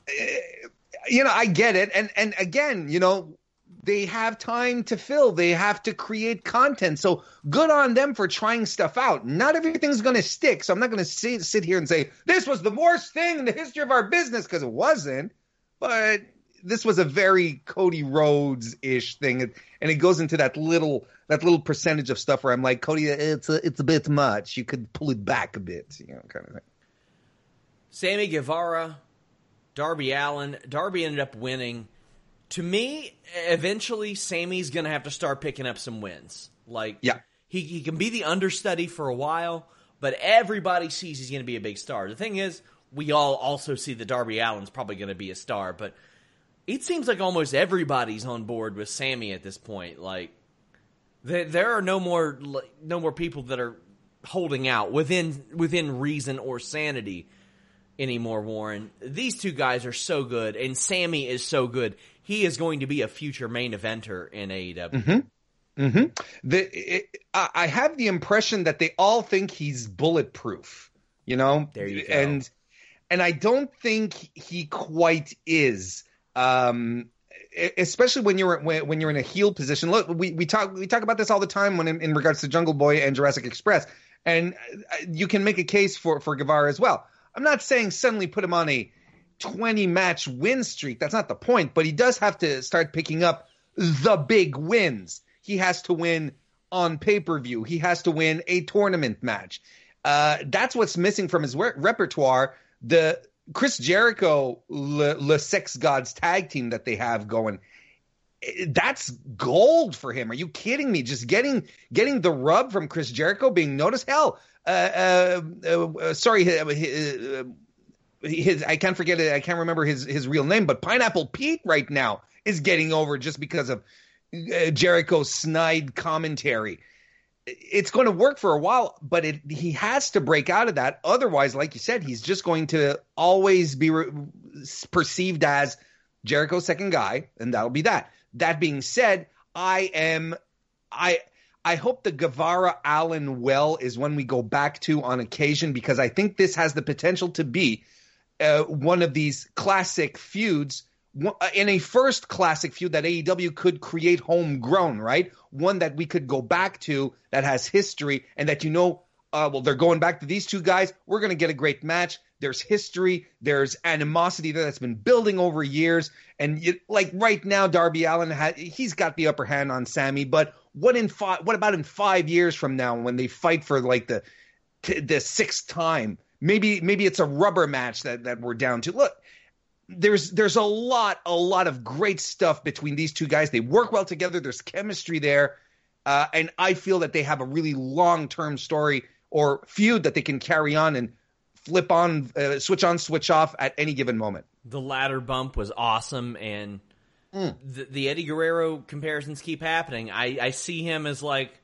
uh, you know, I get it, and and again, you know, they have time to fill. They have to create content. So good on them for trying stuff out. Not everything's going to stick. So I'm not going to sit here and say this was the worst thing in the history of our business because it wasn't but this was a very Cody Rhodes ish thing, and it goes into that little that little percentage of stuff where I'm like, Cody, it's a it's a bit much. You could pull it back a bit, you know, kind of thing. Sammy Guevara, Darby Allin. Darby ended up winning. To me, eventually, Sammy's going to have to start picking up some wins. Like, yeah, he he can be the understudy for a while, but everybody sees he's going to be a big star. The thing is, we all also see that Darby Allin's probably going to be a star, but it seems like almost everybody's on board with Sammy at this point. Like there, there are no more no more people that are holding out within within reason or sanity anymore. Warren, these two guys are so good, and Sammy is so good. He is going to be a future main eventer in AEW. Mm-hmm. Mm-hmm. The, it, I have the impression that they all think he's bulletproof. You know, there you go. And and I don't think he quite is. Um, especially when you're when, when, you're in a heel position. Look, we, we talk we talk about this all the time when in, in regards to Jungle Boy and Jurassic Express, and uh, you can make a case for for Guevara as well. I'm not saying suddenly put him on a 20 match win streak. That's not the point, but he does have to start picking up the big wins. He has to win on pay per view. He has to win a tournament match. Uh, that's what's missing from his re- repertoire the Chris Jericho Le, Le Sex Gods tag team that they have going that's gold for him. Are you kidding me? Just getting getting the rub from Chris Jericho being noticed. Hell, uh, uh, uh, sorry, his, uh, his, I can't forget it. I can't remember his his real name, but Pineapple Pete right now is getting over just because of uh, Jericho's snide commentary it's going to work for a while, but it, he has to break out of that. Otherwise, like you said, he's just going to always be re- perceived as Jericho's second guy, and that'll be that. That being said, I am I I hope the Guevara Allin well is when we go back to on occasion because I think this has the potential to be uh, one of these classic feuds in a first classic feud that AEW could create homegrown, right? One that we could go back to that has history and that you know, uh, well, they're going back to these two guys. We're going to get a great match. There's history. There's animosity there that's been building over years. And you, like right now, Darby Allin had he's got the upper hand on Sammy. But what in five? What about in five years from now when they fight for like the the sixth time? Maybe maybe it's a rubber match that that we're down to. Look, there's there's a lot a lot of great stuff between these two guys. They work well together. There's chemistry there, uh, and I feel that they have a really long term story or feud that they can carry on and flip on, uh, switch on, switch off at any given moment. The ladder bump was awesome, and mm. the, the, Eddie Guerrero comparisons keep happening. I, I see him as like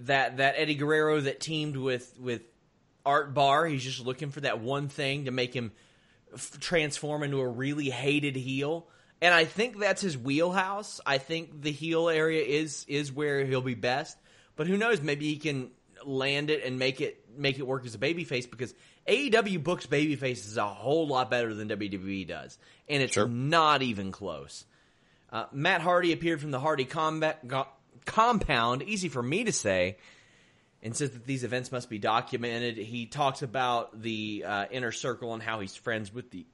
that that Eddie Guerrero that teamed with with Art Barr. He's just looking for that one thing to make him f- transform into a really hated heel. And I think that's his wheelhouse. I think the heel area is is where he'll be best. But who knows? Maybe he can land it and make it make it work as a babyface because AEW books babyfaces a whole lot better than WWE does, and it's sure. not even close. Uh, Matt Hardy appeared from the Hardy combat, go, compound. Easy for me to say and says that these events must be documented. He talks about the uh, inner circle and how he's friends with the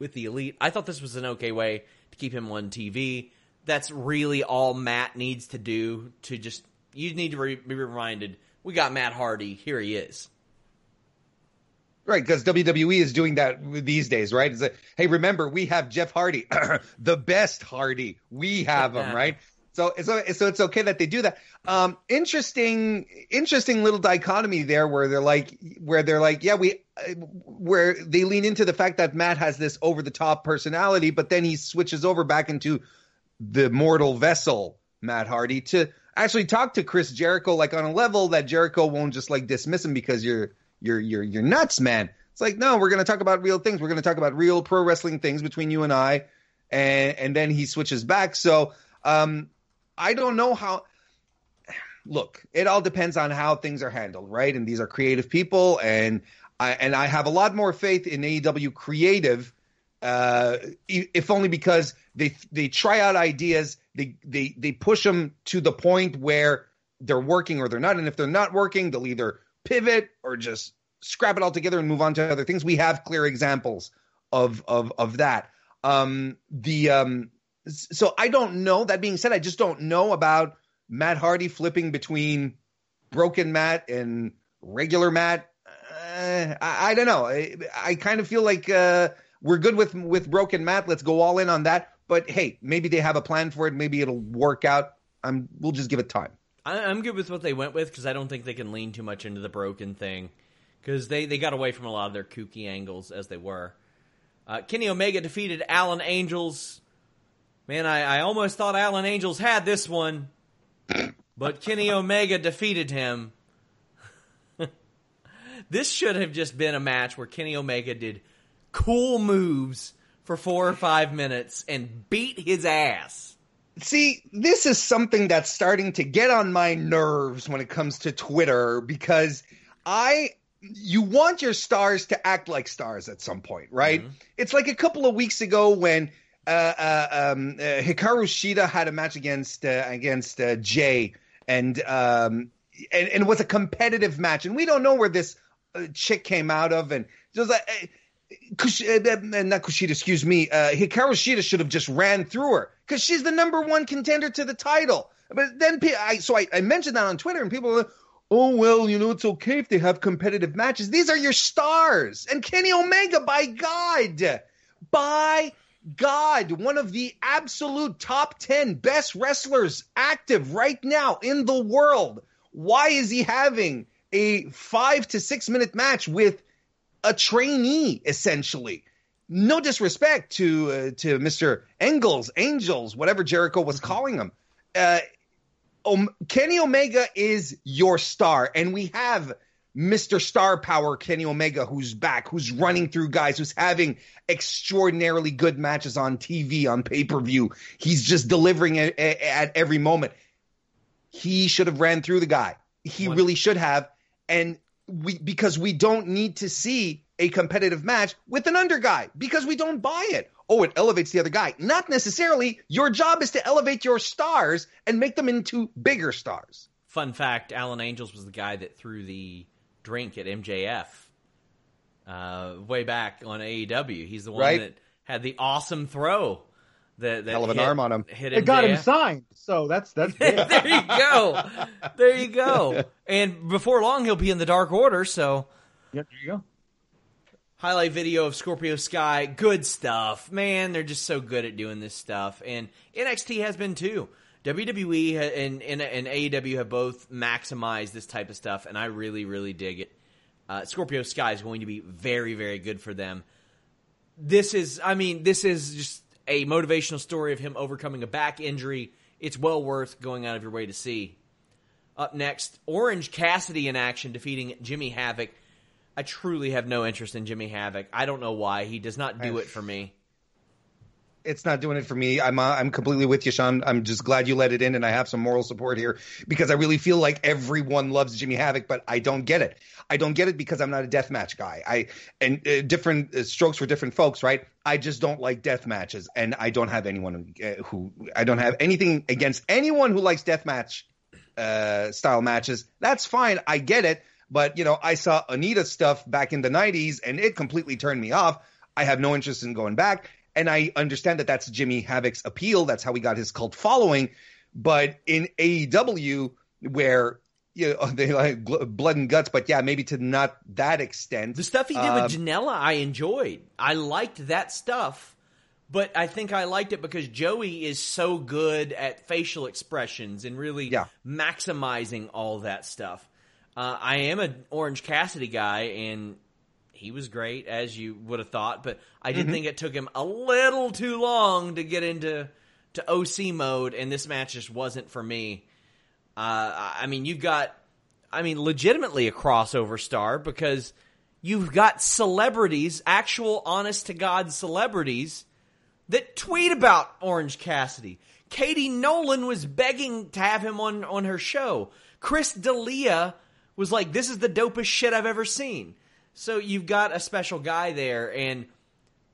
with the elite. I thought this was an okay way to keep him on TV. That's really all Matt needs to do to just you need to re- be reminded we got Matt Hardy. Here he is. Right, because WWE is doing that these days, right? It's like, hey, remember we have Jeff Hardy, the best Hardy. We have him, right? So, so, so it's okay that they do that. Um, interesting, interesting little dichotomy there, where they're like, where they're like, yeah, we, where they lean into the fact that Matt has this over the top personality, but then he switches over back into the mortal vessel, Matt Hardy, to actually talk to Chris Jericho like on a level that Jericho won't just like dismiss him because you're you're you're you're nuts, man. It's like no, we're to talk about real things. We're to talk about real pro wrestling things between you and I, and and then he switches back. So um, I don't know how. Look, it all depends on how things are handled, right? And these are creative people, and I and I have a lot more faith in AEW creative, uh, if only because they they try out ideas, they they they push them to the point where they're working or they're not, and if they're not working, they'll either pivot or just scrap it all together and move on to other things. We have clear examples of of of that. Um, the um, so I don't know. That being said, I just don't know about Matt Hardy flipping between broken Matt and regular Matt. Uh, I, I, don't know. I, I, kind of feel like uh, we're good with with broken Matt. Let's go all in on that. But hey, maybe they have a plan for it. Maybe it'll work out. I'm. We'll just give it time. I'm good with what they went with because I don't think they can lean too much into the broken thing because they, they got away from a lot of their kooky angles as they were. Uh, Kenny Omega defeated Alan Angels. Man, I, I almost thought Alan Angels had this one, but Kenny Omega defeated him. this should have just been a match where Kenny Omega did cool moves for four or five minutes and beat his ass. See, this is something that's starting to get on my nerves when it comes to Twitter because I you want your stars to act like stars at some point, right? Mm-hmm. It's like a couple of weeks ago when um, uh, Hikaru Shida had a match against uh, against uh, Jay, and um, and and it was a competitive match, and we don't know where this uh, chick came out of, and was like Kush, uh, uh, not Kushida, excuse me. Uh, Hikaru Shida should have just ran through her because she's the number one contender to the title. But then, I so I, I mentioned that on Twitter, and people like, "Oh well, you know, it's okay if they have competitive matches. These are your stars." And Kenny Omega, by God, by God, one of the absolute top ten best wrestlers active right now in the world. Why is he having a five to six minute match with? a trainee essentially. No disrespect to uh, to Mr. Engels, Angels, whatever Jericho was calling him. Uh, Kenny Omega is your star, and we have Mr. Star Power Kenny Omega who's back, who's running through guys, who's having extraordinarily good matches on TV, on pay per view. He's just delivering at, at, every moment. He should have ran through the guy. He really should have. And we because we don't need to see a competitive match with an under guy because we don't buy it. Oh, it elevates the other guy. Not necessarily. Your job is to elevate your stars and make them into bigger stars. Fun fact: Alan Angels was the guy that threw the drink at MJF uh, way back on AEW. He's the one right? that had the awesome throw that, that hell of an hit, arm on him. Hit it got him signed, so that's that's there you go, there you go. And before long, he'll be in the Dark Order. So, yep, there you go. highlight video of Scorpio Sky. Good stuff, man. They're just so good at doing this stuff, and NXT has been too. WWE and, and, and AEW have both maximized this type of stuff, and I really, really dig it. Uh, Scorpio Sky is going to be very, very good for them. This is, I mean, this is just a motivational story of him overcoming a back injury. It's well worth going out of your way to see. Up next, Orange Cassidy in action defeating Jimmy Havoc. I truly have no interest in Jimmy Havoc. I don't know why. He does not do it for me. It's not doing it for me. I'm uh, I'm completely with you, Sean. I'm just glad you let it in, and I have some moral support here because I really feel like everyone loves Jimmy Havoc, but I don't get it. I don't get it because I'm not a deathmatch guy. I and uh, different uh, strokes for different folks, right? I just don't like death matches, and I don't have anyone uh, who I don't have anything against anyone who likes deathmatch uh, style matches. That's fine. I get it. But, you know, I saw Onita stuff back in the 90s and it completely turned me off. I have no interest in going back. And I understand that that's Jimmy Havoc's appeal. That's how he got his cult following. But in AEW, where you know, they like blood and guts, but yeah, maybe to not that extent. The stuff he did um, with Janela, I enjoyed. I liked that stuff, but I think I liked it because Joey is so good at facial expressions and really yeah. maximizing all that stuff. Uh, I am an Orange Cassidy guy, and he was great as you would have thought, but I did mm-hmm. think it took him a little too long to get into to OC mode, and this match just wasn't for me. Uh, I mean, you've got, I mean, legitimately a crossover star because you've got celebrities, actual honest to God celebrities, that tweet about Orange Cassidy. Katie Nolan was begging to have him on, on her show. Chris D'Elia was like, this is the dopest shit I've ever seen. So you've got a special guy there, and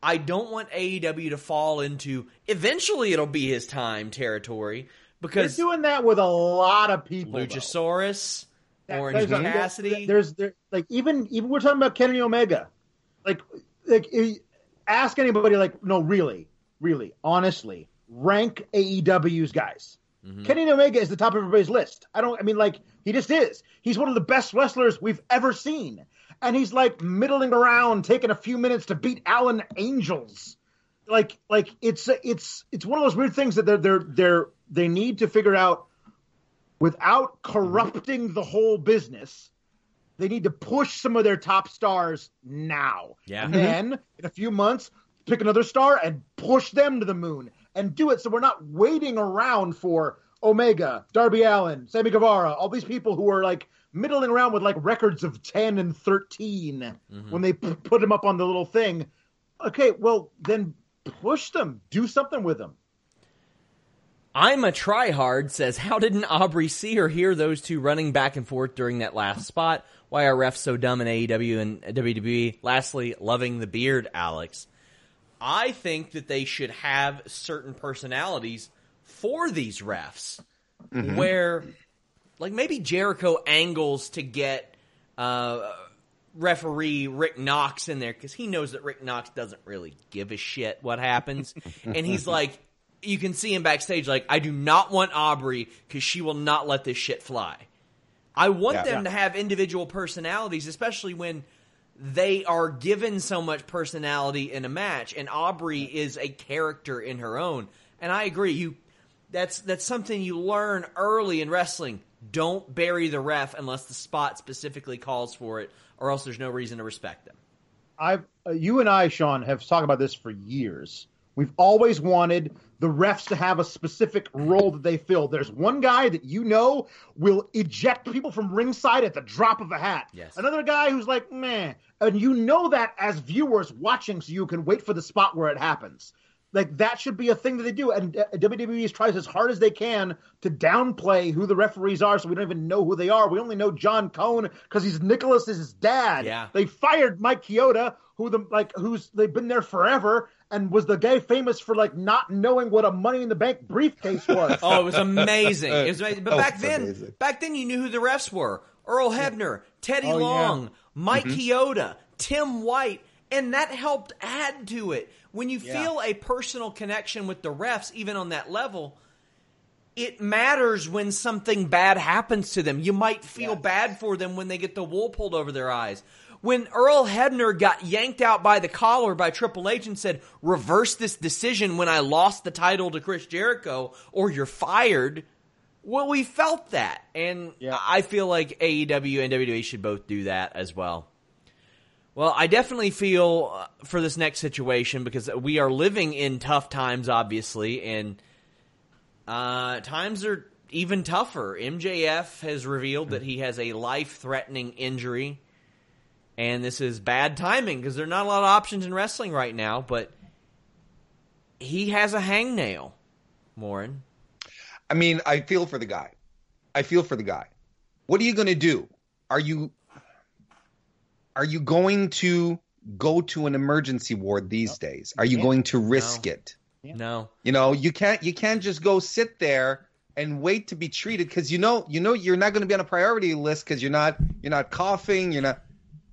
I don't want AEW to fall into eventually it'll be his time territory because they're doing that with a lot of people. Luchasaurus, though. Orange there's Cassidy. A, there's there, like even even we're talking about Kenny Omega, like like ask anybody like no really really honestly rank AEW's guys. Mm-hmm. Kenny Omega is the top of everybody's list. I don't. I mean, like he just is. He's one of the best wrestlers we've ever seen, and he's like middling around, taking a few minutes to beat Alan Angels. Like, like it's it's it's one of those weird things that they're they're they're they need to figure out without corrupting the whole business. They need to push some of their top stars now. Yeah. And mm-hmm. then in a few months, pick another star and push them to the moon and do it so we're not waiting around for Omega, Darby Allin, Sammy Guevara, all these people who are like middling around with like records of 10 and 13 mm-hmm. when they p- put them up on the little thing. Okay, well, then push them, do something with them. I'm a tryhard says, How didn't Aubrey see or hear those two running back and forth during that last spot? Why are refs so dumb in AEW and WWE? Lastly, loving the beard, Alex. I think that they should have certain personalities for these refs mm-hmm. where like maybe Jericho angles to get uh, referee Rick Knox in there because he knows that Rick Knox doesn't really give a shit what happens, and he's like, you can see him backstage like, I do not want Aubrey because she will not let this shit fly. I want yeah, them yeah. to have individual personalities, especially when they are given so much personality in a match, and Aubrey is a character in her own. And I agree, you that's that's something you learn early in wrestling. Don't bury the ref unless the spot specifically calls for it, or else there's no reason to respect them. I've uh, you and I, Sean, have talked about this for years. We've always wanted the refs to have a specific role that they fill. There's one guy that you know will eject people from ringside at the drop of a hat. Yes. Another guy who's like, man, and you know that as viewers watching, so you can wait for the spot where it happens. Like that should be a thing that they do, and uh, WWE tries as hard as they can to downplay who the referees are, so we don't even know who they are. We only know John Cone because he's Nicholas is his dad. Yeah. They fired Mike Chioda, who the like who's they've been there forever, and was the guy famous for like not knowing what a Money in the Bank briefcase was. oh, it was amazing. It was amazing. But oh, back then, amazing. back then you knew who the refs were: Earl Hebner, Teddy oh, Long, yeah. Mike mm-hmm. Chioda, Tim White, and that helped add to it. When you yeah. feel a personal connection with the refs, even on that level, it matters when something bad happens to them. You might feel bad for them when they get the wool pulled over their eyes when Earl Hebner got yanked out by the collar by Triple H and said, reverse this decision when I lost the title to Chris Jericho or you're fired. Well, we felt that. And Yeah. I feel like AEW and WWE should both do that as well. Well, I definitely feel uh, for this next situation because we are living in tough times, obviously, and uh, times are even tougher. MJF has revealed that he has a life threatening injury, and this is bad timing because there are not a lot of options in wrestling right now, but he has a hangnail, Warren. I mean, I feel for the guy. I feel for the guy. What are you going to do? Are you are you going to go to an emergency ward these days? Are you going to risk No. it? No. You know, you can't you can't just go sit there and wait to be treated because you know you know you're not going to be on a priority list because you're not you're not coughing, you're not.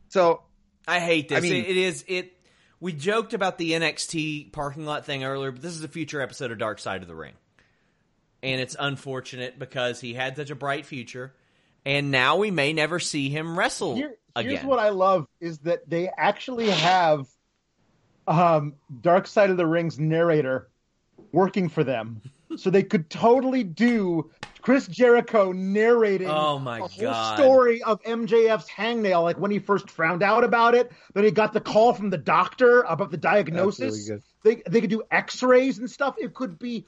So I hate this. I mean- it, it is it. We joked about the NXT parking lot thing earlier, but this is a future episode of Dark Side of the Ring, and it's unfortunate because he had such a bright future, and now we may never see him wrestle Here, again. here's what I love is that they actually have um, Dark Side of the Ring's narrator working for them, so they could totally do Chris Jericho narrating Oh my a whole God. story of MJF's hangnail, like when he first found out about it, then he got the call from the doctor about the diagnosis. really. They they could do X-rays and stuff. It could be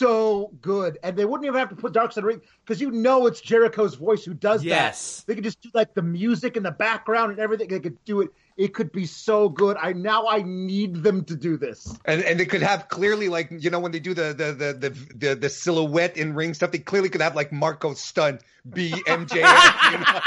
so good, and they wouldn't even have to put Dark Side of the Ring because you know it's Jericho's voice who does Yes. that. They could just do like the music in the background and everything. They could do it. It could be so good. I now I need them to do this. and and they could have clearly like you know when they do the the the the the, the silhouette in ring stuff, they clearly could have like Marco Stunt be MJF. you know?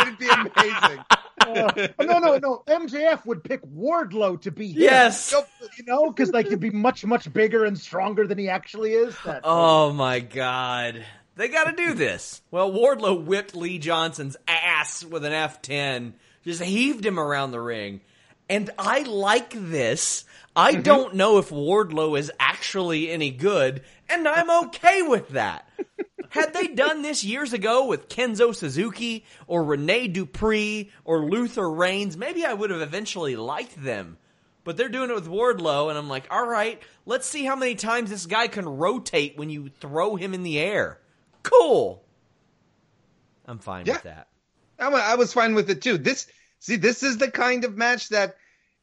It'd be amazing. Uh, no, no, no. MJF would pick Wardlow to be him. Yes. you know, because like he'd be much, much bigger and stronger than he actually is. That, Oh my god. They got to do this. Well, Wardlow whipped Lee Johnson's ass with an F10, just heaved him around the ring. And I like this. I don't know if Wardlow is actually any good, and I'm okay with that. Had they done this years ago with Kenzo Suzuki or Rene Dupree or Luther Reigns, maybe I would have eventually liked them. But they're doing it with Wardlow, and I'm like, all right, let's see how many times this guy can rotate when you throw him in the air. Cool. I'm fine Yeah. with that. I, I was fine with it too. This see, this is the kind of match that,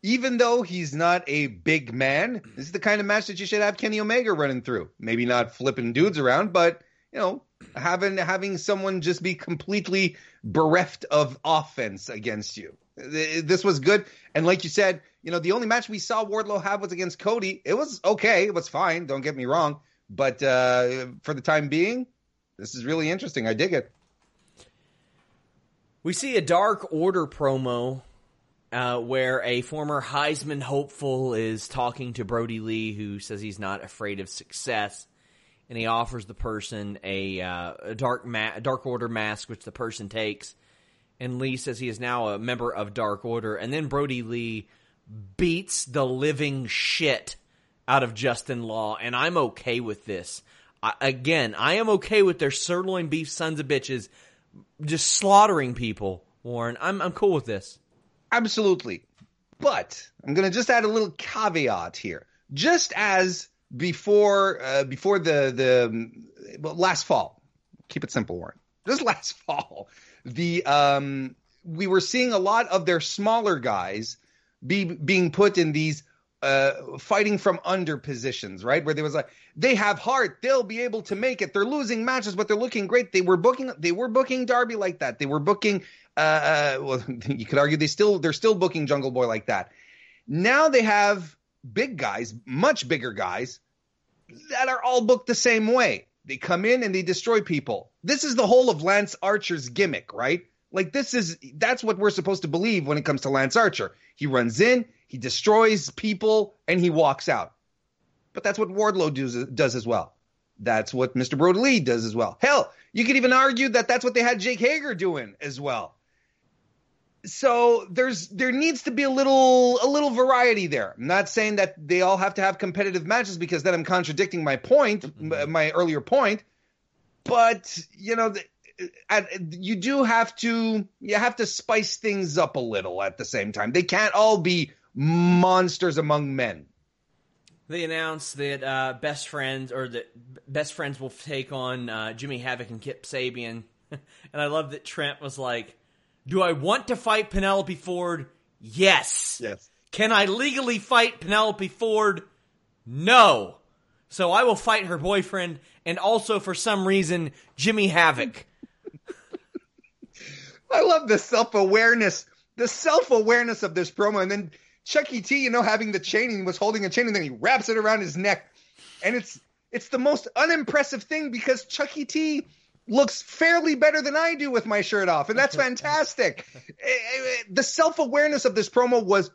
even though he's not a big man, this is the kind of match that you should have Kenny Omega running through. Maybe not flipping dudes around, but you know, having having someone just be completely bereft of offense against you. This was good, and like you said, you know, the only match we saw Wardlow have was against Cody. It was okay, it was fine. Don't get me wrong, but uh, for the time being, this is really interesting. I dig it. We see a Dark Order promo uh, where a former Heisman hopeful is talking to Brodie Lee, who says he's not afraid of success, and he offers the person a, uh, a dark ma- Dark Order mask, which the person takes. And Lee says he is now a member of Dark Order, and then Brodie Lee beats the living shit out of Justin Law, and I'm okay with this. I, again, I am okay with their sirloin beef sons of bitches just slaughtering people, Warren. I'm I'm cool with this. Absolutely. But I'm going to just add a little caveat here. Just as before uh, before the the well, last fall, keep it simple, Warren. Just last fall, the um we were seeing a lot of their smaller guys be being put in these uh, fighting from under positions, right? Where there was like they have heart, they'll be able to make it. They're losing matches, but they're looking great. They were booking, they were booking Darby like that. They were booking. Uh, uh, well, you could argue they still they're still booking Jungle Boy like that. Now they have big guys, much bigger guys, that are all booked the same way. They come in and they destroy people. This is the whole of Lance Archer's gimmick, right? Like this is that's what we're supposed to believe when it comes to Lance Archer. He runs in, he destroys people, and he walks out. But that's what Wardlow does, does as well. That's what Mr. Brodie Lee does as well. Hell, you could even argue that that's what they had Jake Hager doing as well. So there's there needs to be a little a little variety there. I'm not saying that they all have to have competitive matches because then I'm contradicting my point, m- my earlier point. But you know, uh, you do have to you have to spice things up a little at the same time. They can't all be monsters among men. They announced that uh, best friends or that best friends will take on uh, Jimmy Havoc and Kip Sabian, and I love that Trent was like, "Do I want to fight Penelope Ford? Yes. Yes. Can I legally fight Penelope Ford? No. So I will fight her boyfriend and also for some reason Jimmy Havoc." I love the self awareness, the self awareness of this promo, and then Chucky T, you know, having the chain, and he was holding a chain, and then he wraps it around his neck, and it's it's the most unimpressive thing because Chucky T looks fairly better than I do with my shirt off, and that's fantastic. Eh, eh, the self awareness of this promo was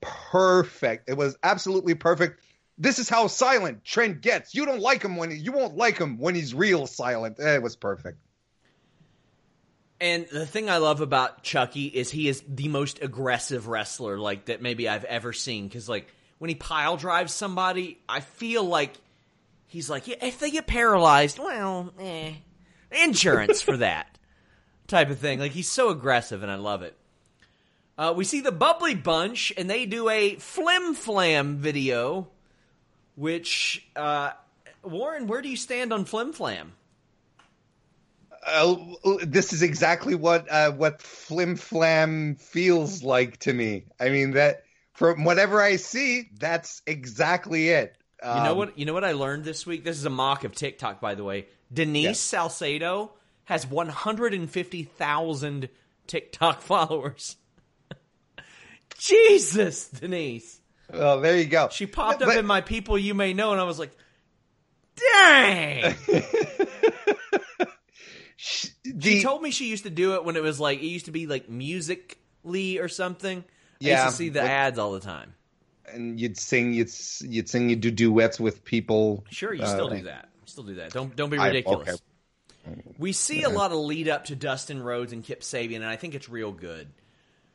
perfect. It was absolutely perfect. This is how silent Trent gets. You don't like him when you won't like him when he's real silent. Eh, It was perfect. And the thing I love about Chucky is he is the most aggressive wrestler like that maybe I've ever seen. Because like when he pile drives somebody, I feel like he's like, yeah, if they get paralyzed, well, eh, insurance for that type of thing. Like he's so aggressive, and I love it. Uh, we see the Bubbly Bunch, and they do a flim flam video. Which uh, Warren, where do you stand on flim flam? uh, this is exactly what uh, what flim flam feels like to me. I mean that from whatever I see, that's exactly it. You know Um, what? You know what I learned this week. This is a mock of TikTok, by the way. Denise Salcedo has 150,000 TikTok followers. Jesus, Denise. Well, there you go. She popped up But- in my people you may know, and I was like, dang. She the- told me she used to do it when it was like, it used to be like Musical.ly or something. Yeah, I used to see the but- ads all the time. and you'd sing, you'd you'd sing, you'd do duets with people. Sure, you uh, still do that. Still do that. Don't don't be I- ridiculous. okay. We see a lot of lead up to Dustin Rhodes and Kip Sabian, and I think it's real good.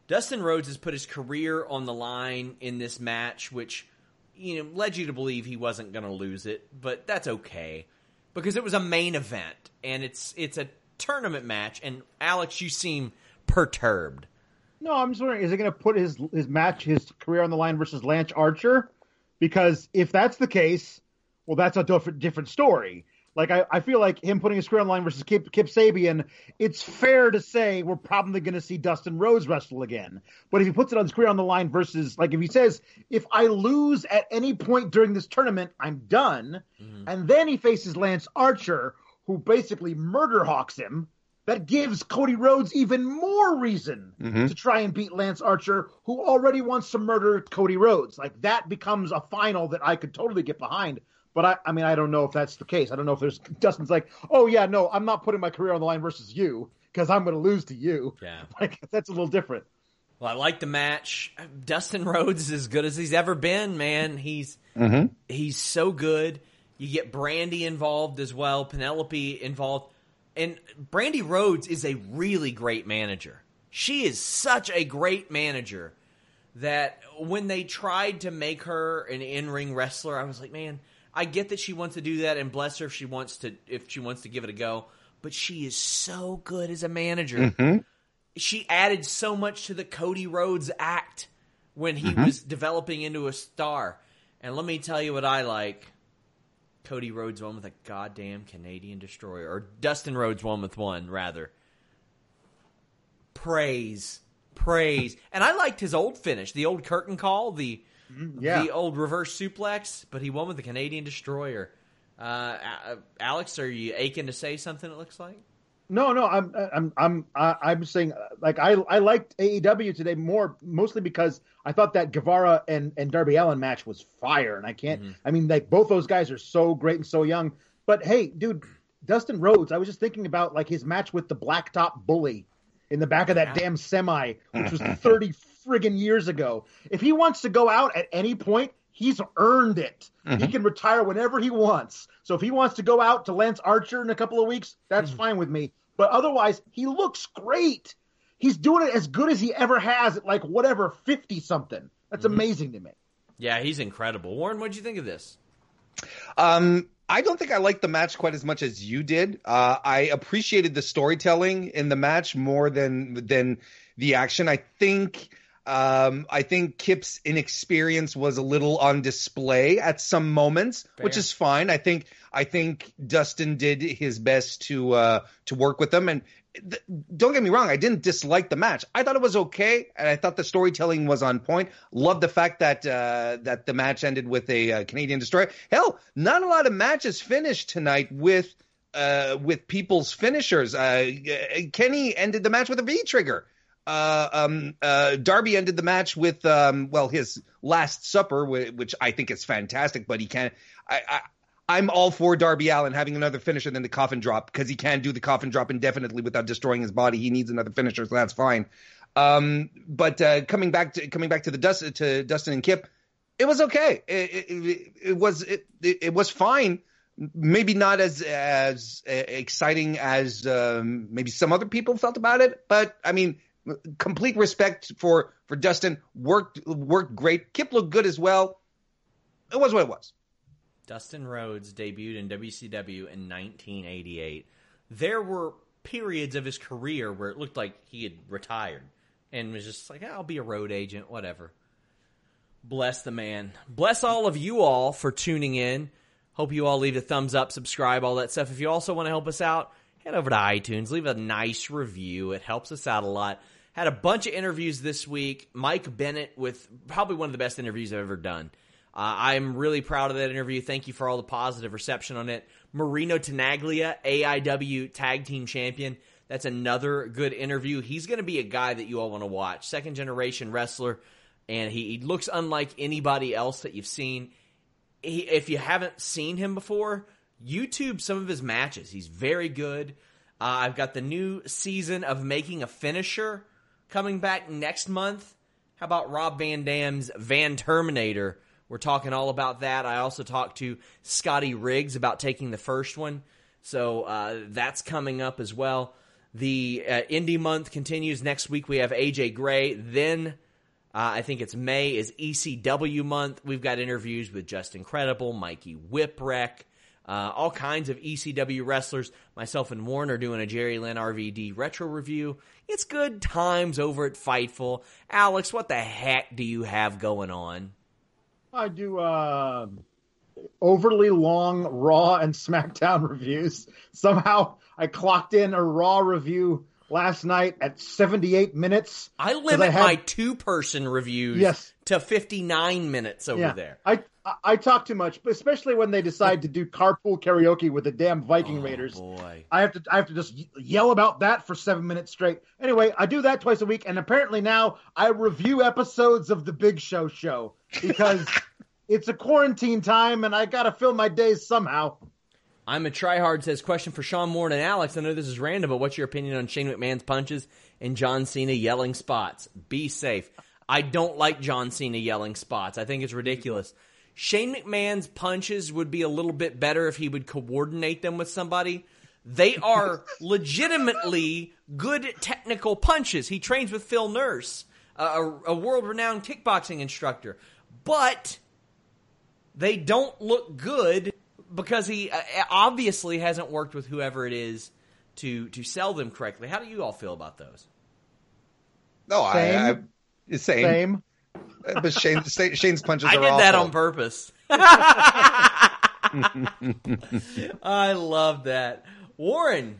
Dustin Rhodes has put his career on the line in this match, which you know led you to believe he wasn't going to lose it, but that's okay because it was a main event and it's it's a tournament match. And Alex, you seem perturbed. No, I'm just wondering, is he going to put his his match, his career on the line versus Lance Archer? Because if that's the case, well, that's a different different story. Like I, I feel like him putting his square on the line versus Kip, Kip Sabian, it's fair to say we're probably going to see Dustin Rhodes wrestle again. But if he puts it on square on the line versus, like if he says, if I lose at any point during this tournament, I'm done, mm-hmm. and then he faces Lance Archer, who basically murder hawks him, that gives Cody Rhodes even more reason mm-hmm. to try and beat Lance Archer, who already wants to murder Cody Rhodes. Like that becomes a final that I could totally get behind. But I, I mean, I don't know if that's the case. I don't know if there's Dustin's like, oh yeah, no, I'm not putting my career on the line versus you because I'm going to lose to you. Yeah. like that's a little different. Well, I like the match. Dustin Rhodes is as good as he's ever been, man. He's mm-hmm. he's so good. You get Brandy involved as well, Penelope involved. And Brandy Rhodes is a really great manager. She is such a great manager that when they tried to make her an in-ring wrestler, I was like, man, I get that she wants to do that and bless her if she wants to if she wants to give it a go, but she is so good as a manager mm-hmm. she added so much to the Cody Rhodes act when he mm-hmm. was developing into a star. And let me tell you what I like. Cody Rhodes won with a goddamn Canadian destroyer. Or Dustin Rhodes won with one, rather. Praise. Praise. and I liked his old finish, the old curtain call, the yeah. the old reverse suplex, but he won with the Canadian destroyer. Uh, Alex, are you aching to say something? It looks like. No, no, I'm, I'm, I'm, I- I'm saying like I, I liked AEW today more, mostly because I thought that Guevara and and Darby Allin match was fire, and I can't. I mean, like both those guys are so great and so young. But hey, dude, Dustin Rhodes, I was just thinking about like his match with the Blacktop Bully in the back of that damn semi, which was thirty friggin' years ago. If he wants to go out at any point, he's earned it. He can retire whenever he wants. So if he wants to go out to Lance Archer in a couple of weeks, that's fine with me. But otherwise, he looks great. He's doing it as good as he ever has at like whatever fifty something. That's amazing to me. Yeah, he's incredible. Warren, what'd you think of this? Um, I don't think I liked the match quite as much as you did. Uh, I appreciated the storytelling in the match more than than the action. I think um, I think Kip's inexperience was a little on display at some moments, Fair. which is fine. I think I think Dustin did his best to uh, to work with them, and th- don't get me wrong, I didn't dislike the match. I thought it was okay, and I thought the storytelling was on point. Love the fact that uh, that the match ended with a uh, Canadian destroyer. Hell, not a lot of matches finished tonight with uh, with people's finishers. Uh, Kenny ended the match with a V trigger uh, um, uh, Darby ended the match with, um, well, his Last Supper, which I think is fantastic, but he can't. I, I, I'm all for Darby Allin having another finisher than the coffin drop because he can do the coffin drop indefinitely without destroying his body. He needs another finisher, so that's fine. Um, but uh, coming back to coming back to the Dust to Dustin and Kip, it was okay. It, it, it was it, it was fine. Maybe not as as exciting as um, maybe some other people felt about it, but I mean, complete respect for for Dustin. Worked worked great. Kip looked good as well. It was what it was. Dustin Rhodes debuted in WCW in 1988. There were periods of his career where it looked like he had retired and was just like, I'll be a road agent, whatever. Bless the man. Bless all of you all for tuning in. Hope you all leave a thumbs up, subscribe, all that stuff. If you also want to help us out, head over to iTunes, leave a nice review. It helps us out a lot. Had a bunch of interviews this week. Mike Bennett with probably one of the best interviews I've ever done. Uh, I'm really proud of that interview. Thank you for all the positive reception on it. Marino Tenaglia, AIW Tag Team Champion. That's another good interview. He's going to be a guy that you all want to watch. Second generation wrestler, and he, he looks unlike anybody else that you've seen. He, if you haven't seen him before, YouTube some of his matches. He's very good. Uh, I've got the new season of Making a Finisher coming back next month. How about Rob Van Dam's Van Terminator? We're talking all about that. I also talked to Scotty Riggs about taking the first one. So uh, that's coming up as well. The uh, indie month continues. Next week we have AJ Gray. Then uh, I think it's May is ECW month. We've got interviews with Justin Credible, Mikey Whipwreck, uh, all kinds of ECW wrestlers. Myself and Warren are doing a Jerry Lynn RVD retro review. It's good times over at Fightful. Alex, what the heck do you have going on? I do uh, overly long Raw and SmackDown reviews. Somehow I clocked in a Raw review last night at 78 minutes. I limit I had... my two person reviews yes. to 59 minutes over yeah. there. I I talk too much, especially when they decide to do carpool karaoke with the damn Viking oh, Raiders. Boy. I have to I have to just yell about that for seven minutes straight. Anyway, I do that twice a week, and apparently now I review episodes of the Big Show show because it's a quarantine time, and I gotta fill my days somehow. I'm a tryhard says question for Sean Moore and Alex. I know this is random, but what's your opinion on Shane McMahon's punches and John Cena yelling spots? Be safe. I don't like John Cena yelling spots. I think it's ridiculous. Shane McMahon's punches would be a little bit better if he would coordinate them with somebody. They are legitimately good technical punches. He trains with Phil Nurse, a, a world renowned kickboxing instructor. But they don't look good because he uh, obviously hasn't worked with whoever it is to to sell them correctly. How do you all feel about those? No, same. I, I same. Same. Uh, but Shane, Shane's punches. I did awful. that on purpose. I love that, Warren.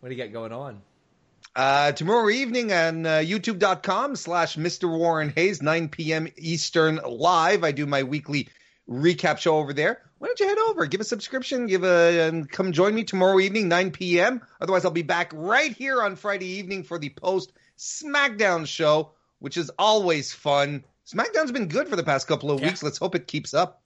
What do you got going on? Uh, tomorrow evening on uh, youtube.com slash Mr. Warren Hayes, 9 p.m. Eastern live. I do my weekly recap show over there. Why don't you head over, give a subscription, give a, and come join me tomorrow evening, 9 p.m. Otherwise, I'll be back right here on Friday evening for the post SmackDown show, which is always fun. SmackDown's been good for the past couple of yeah. weeks. Let's hope it keeps up.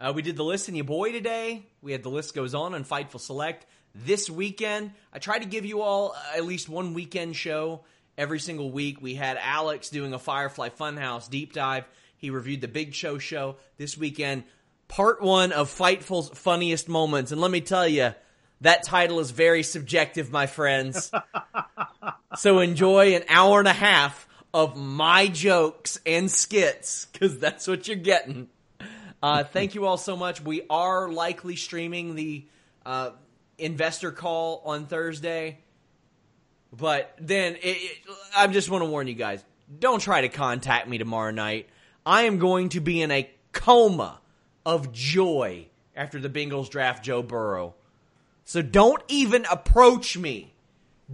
Uh, we did the list in your boy today. We had the list goes on on Fightful Select this weekend. I try to give you all at least one weekend show every single week. We had Alex doing a Firefly Funhouse deep dive. He reviewed the Big Show show this weekend. Part one of Fightful's funniest moments, and let me tell you, that title is very subjective, my friends. so enjoy an hour and a half of my jokes and skits because that's what you're getting. Uh, thank you all so much. We are likely streaming the uh, investor call on Thursday, but then it, it, I just want to warn you guys: don't try to contact me tomorrow night. I am going to be in a coma of joy after the Bengals draft Joe Burrow. So don't even approach me.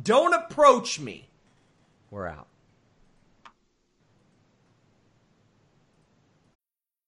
Don't approach me. We're out.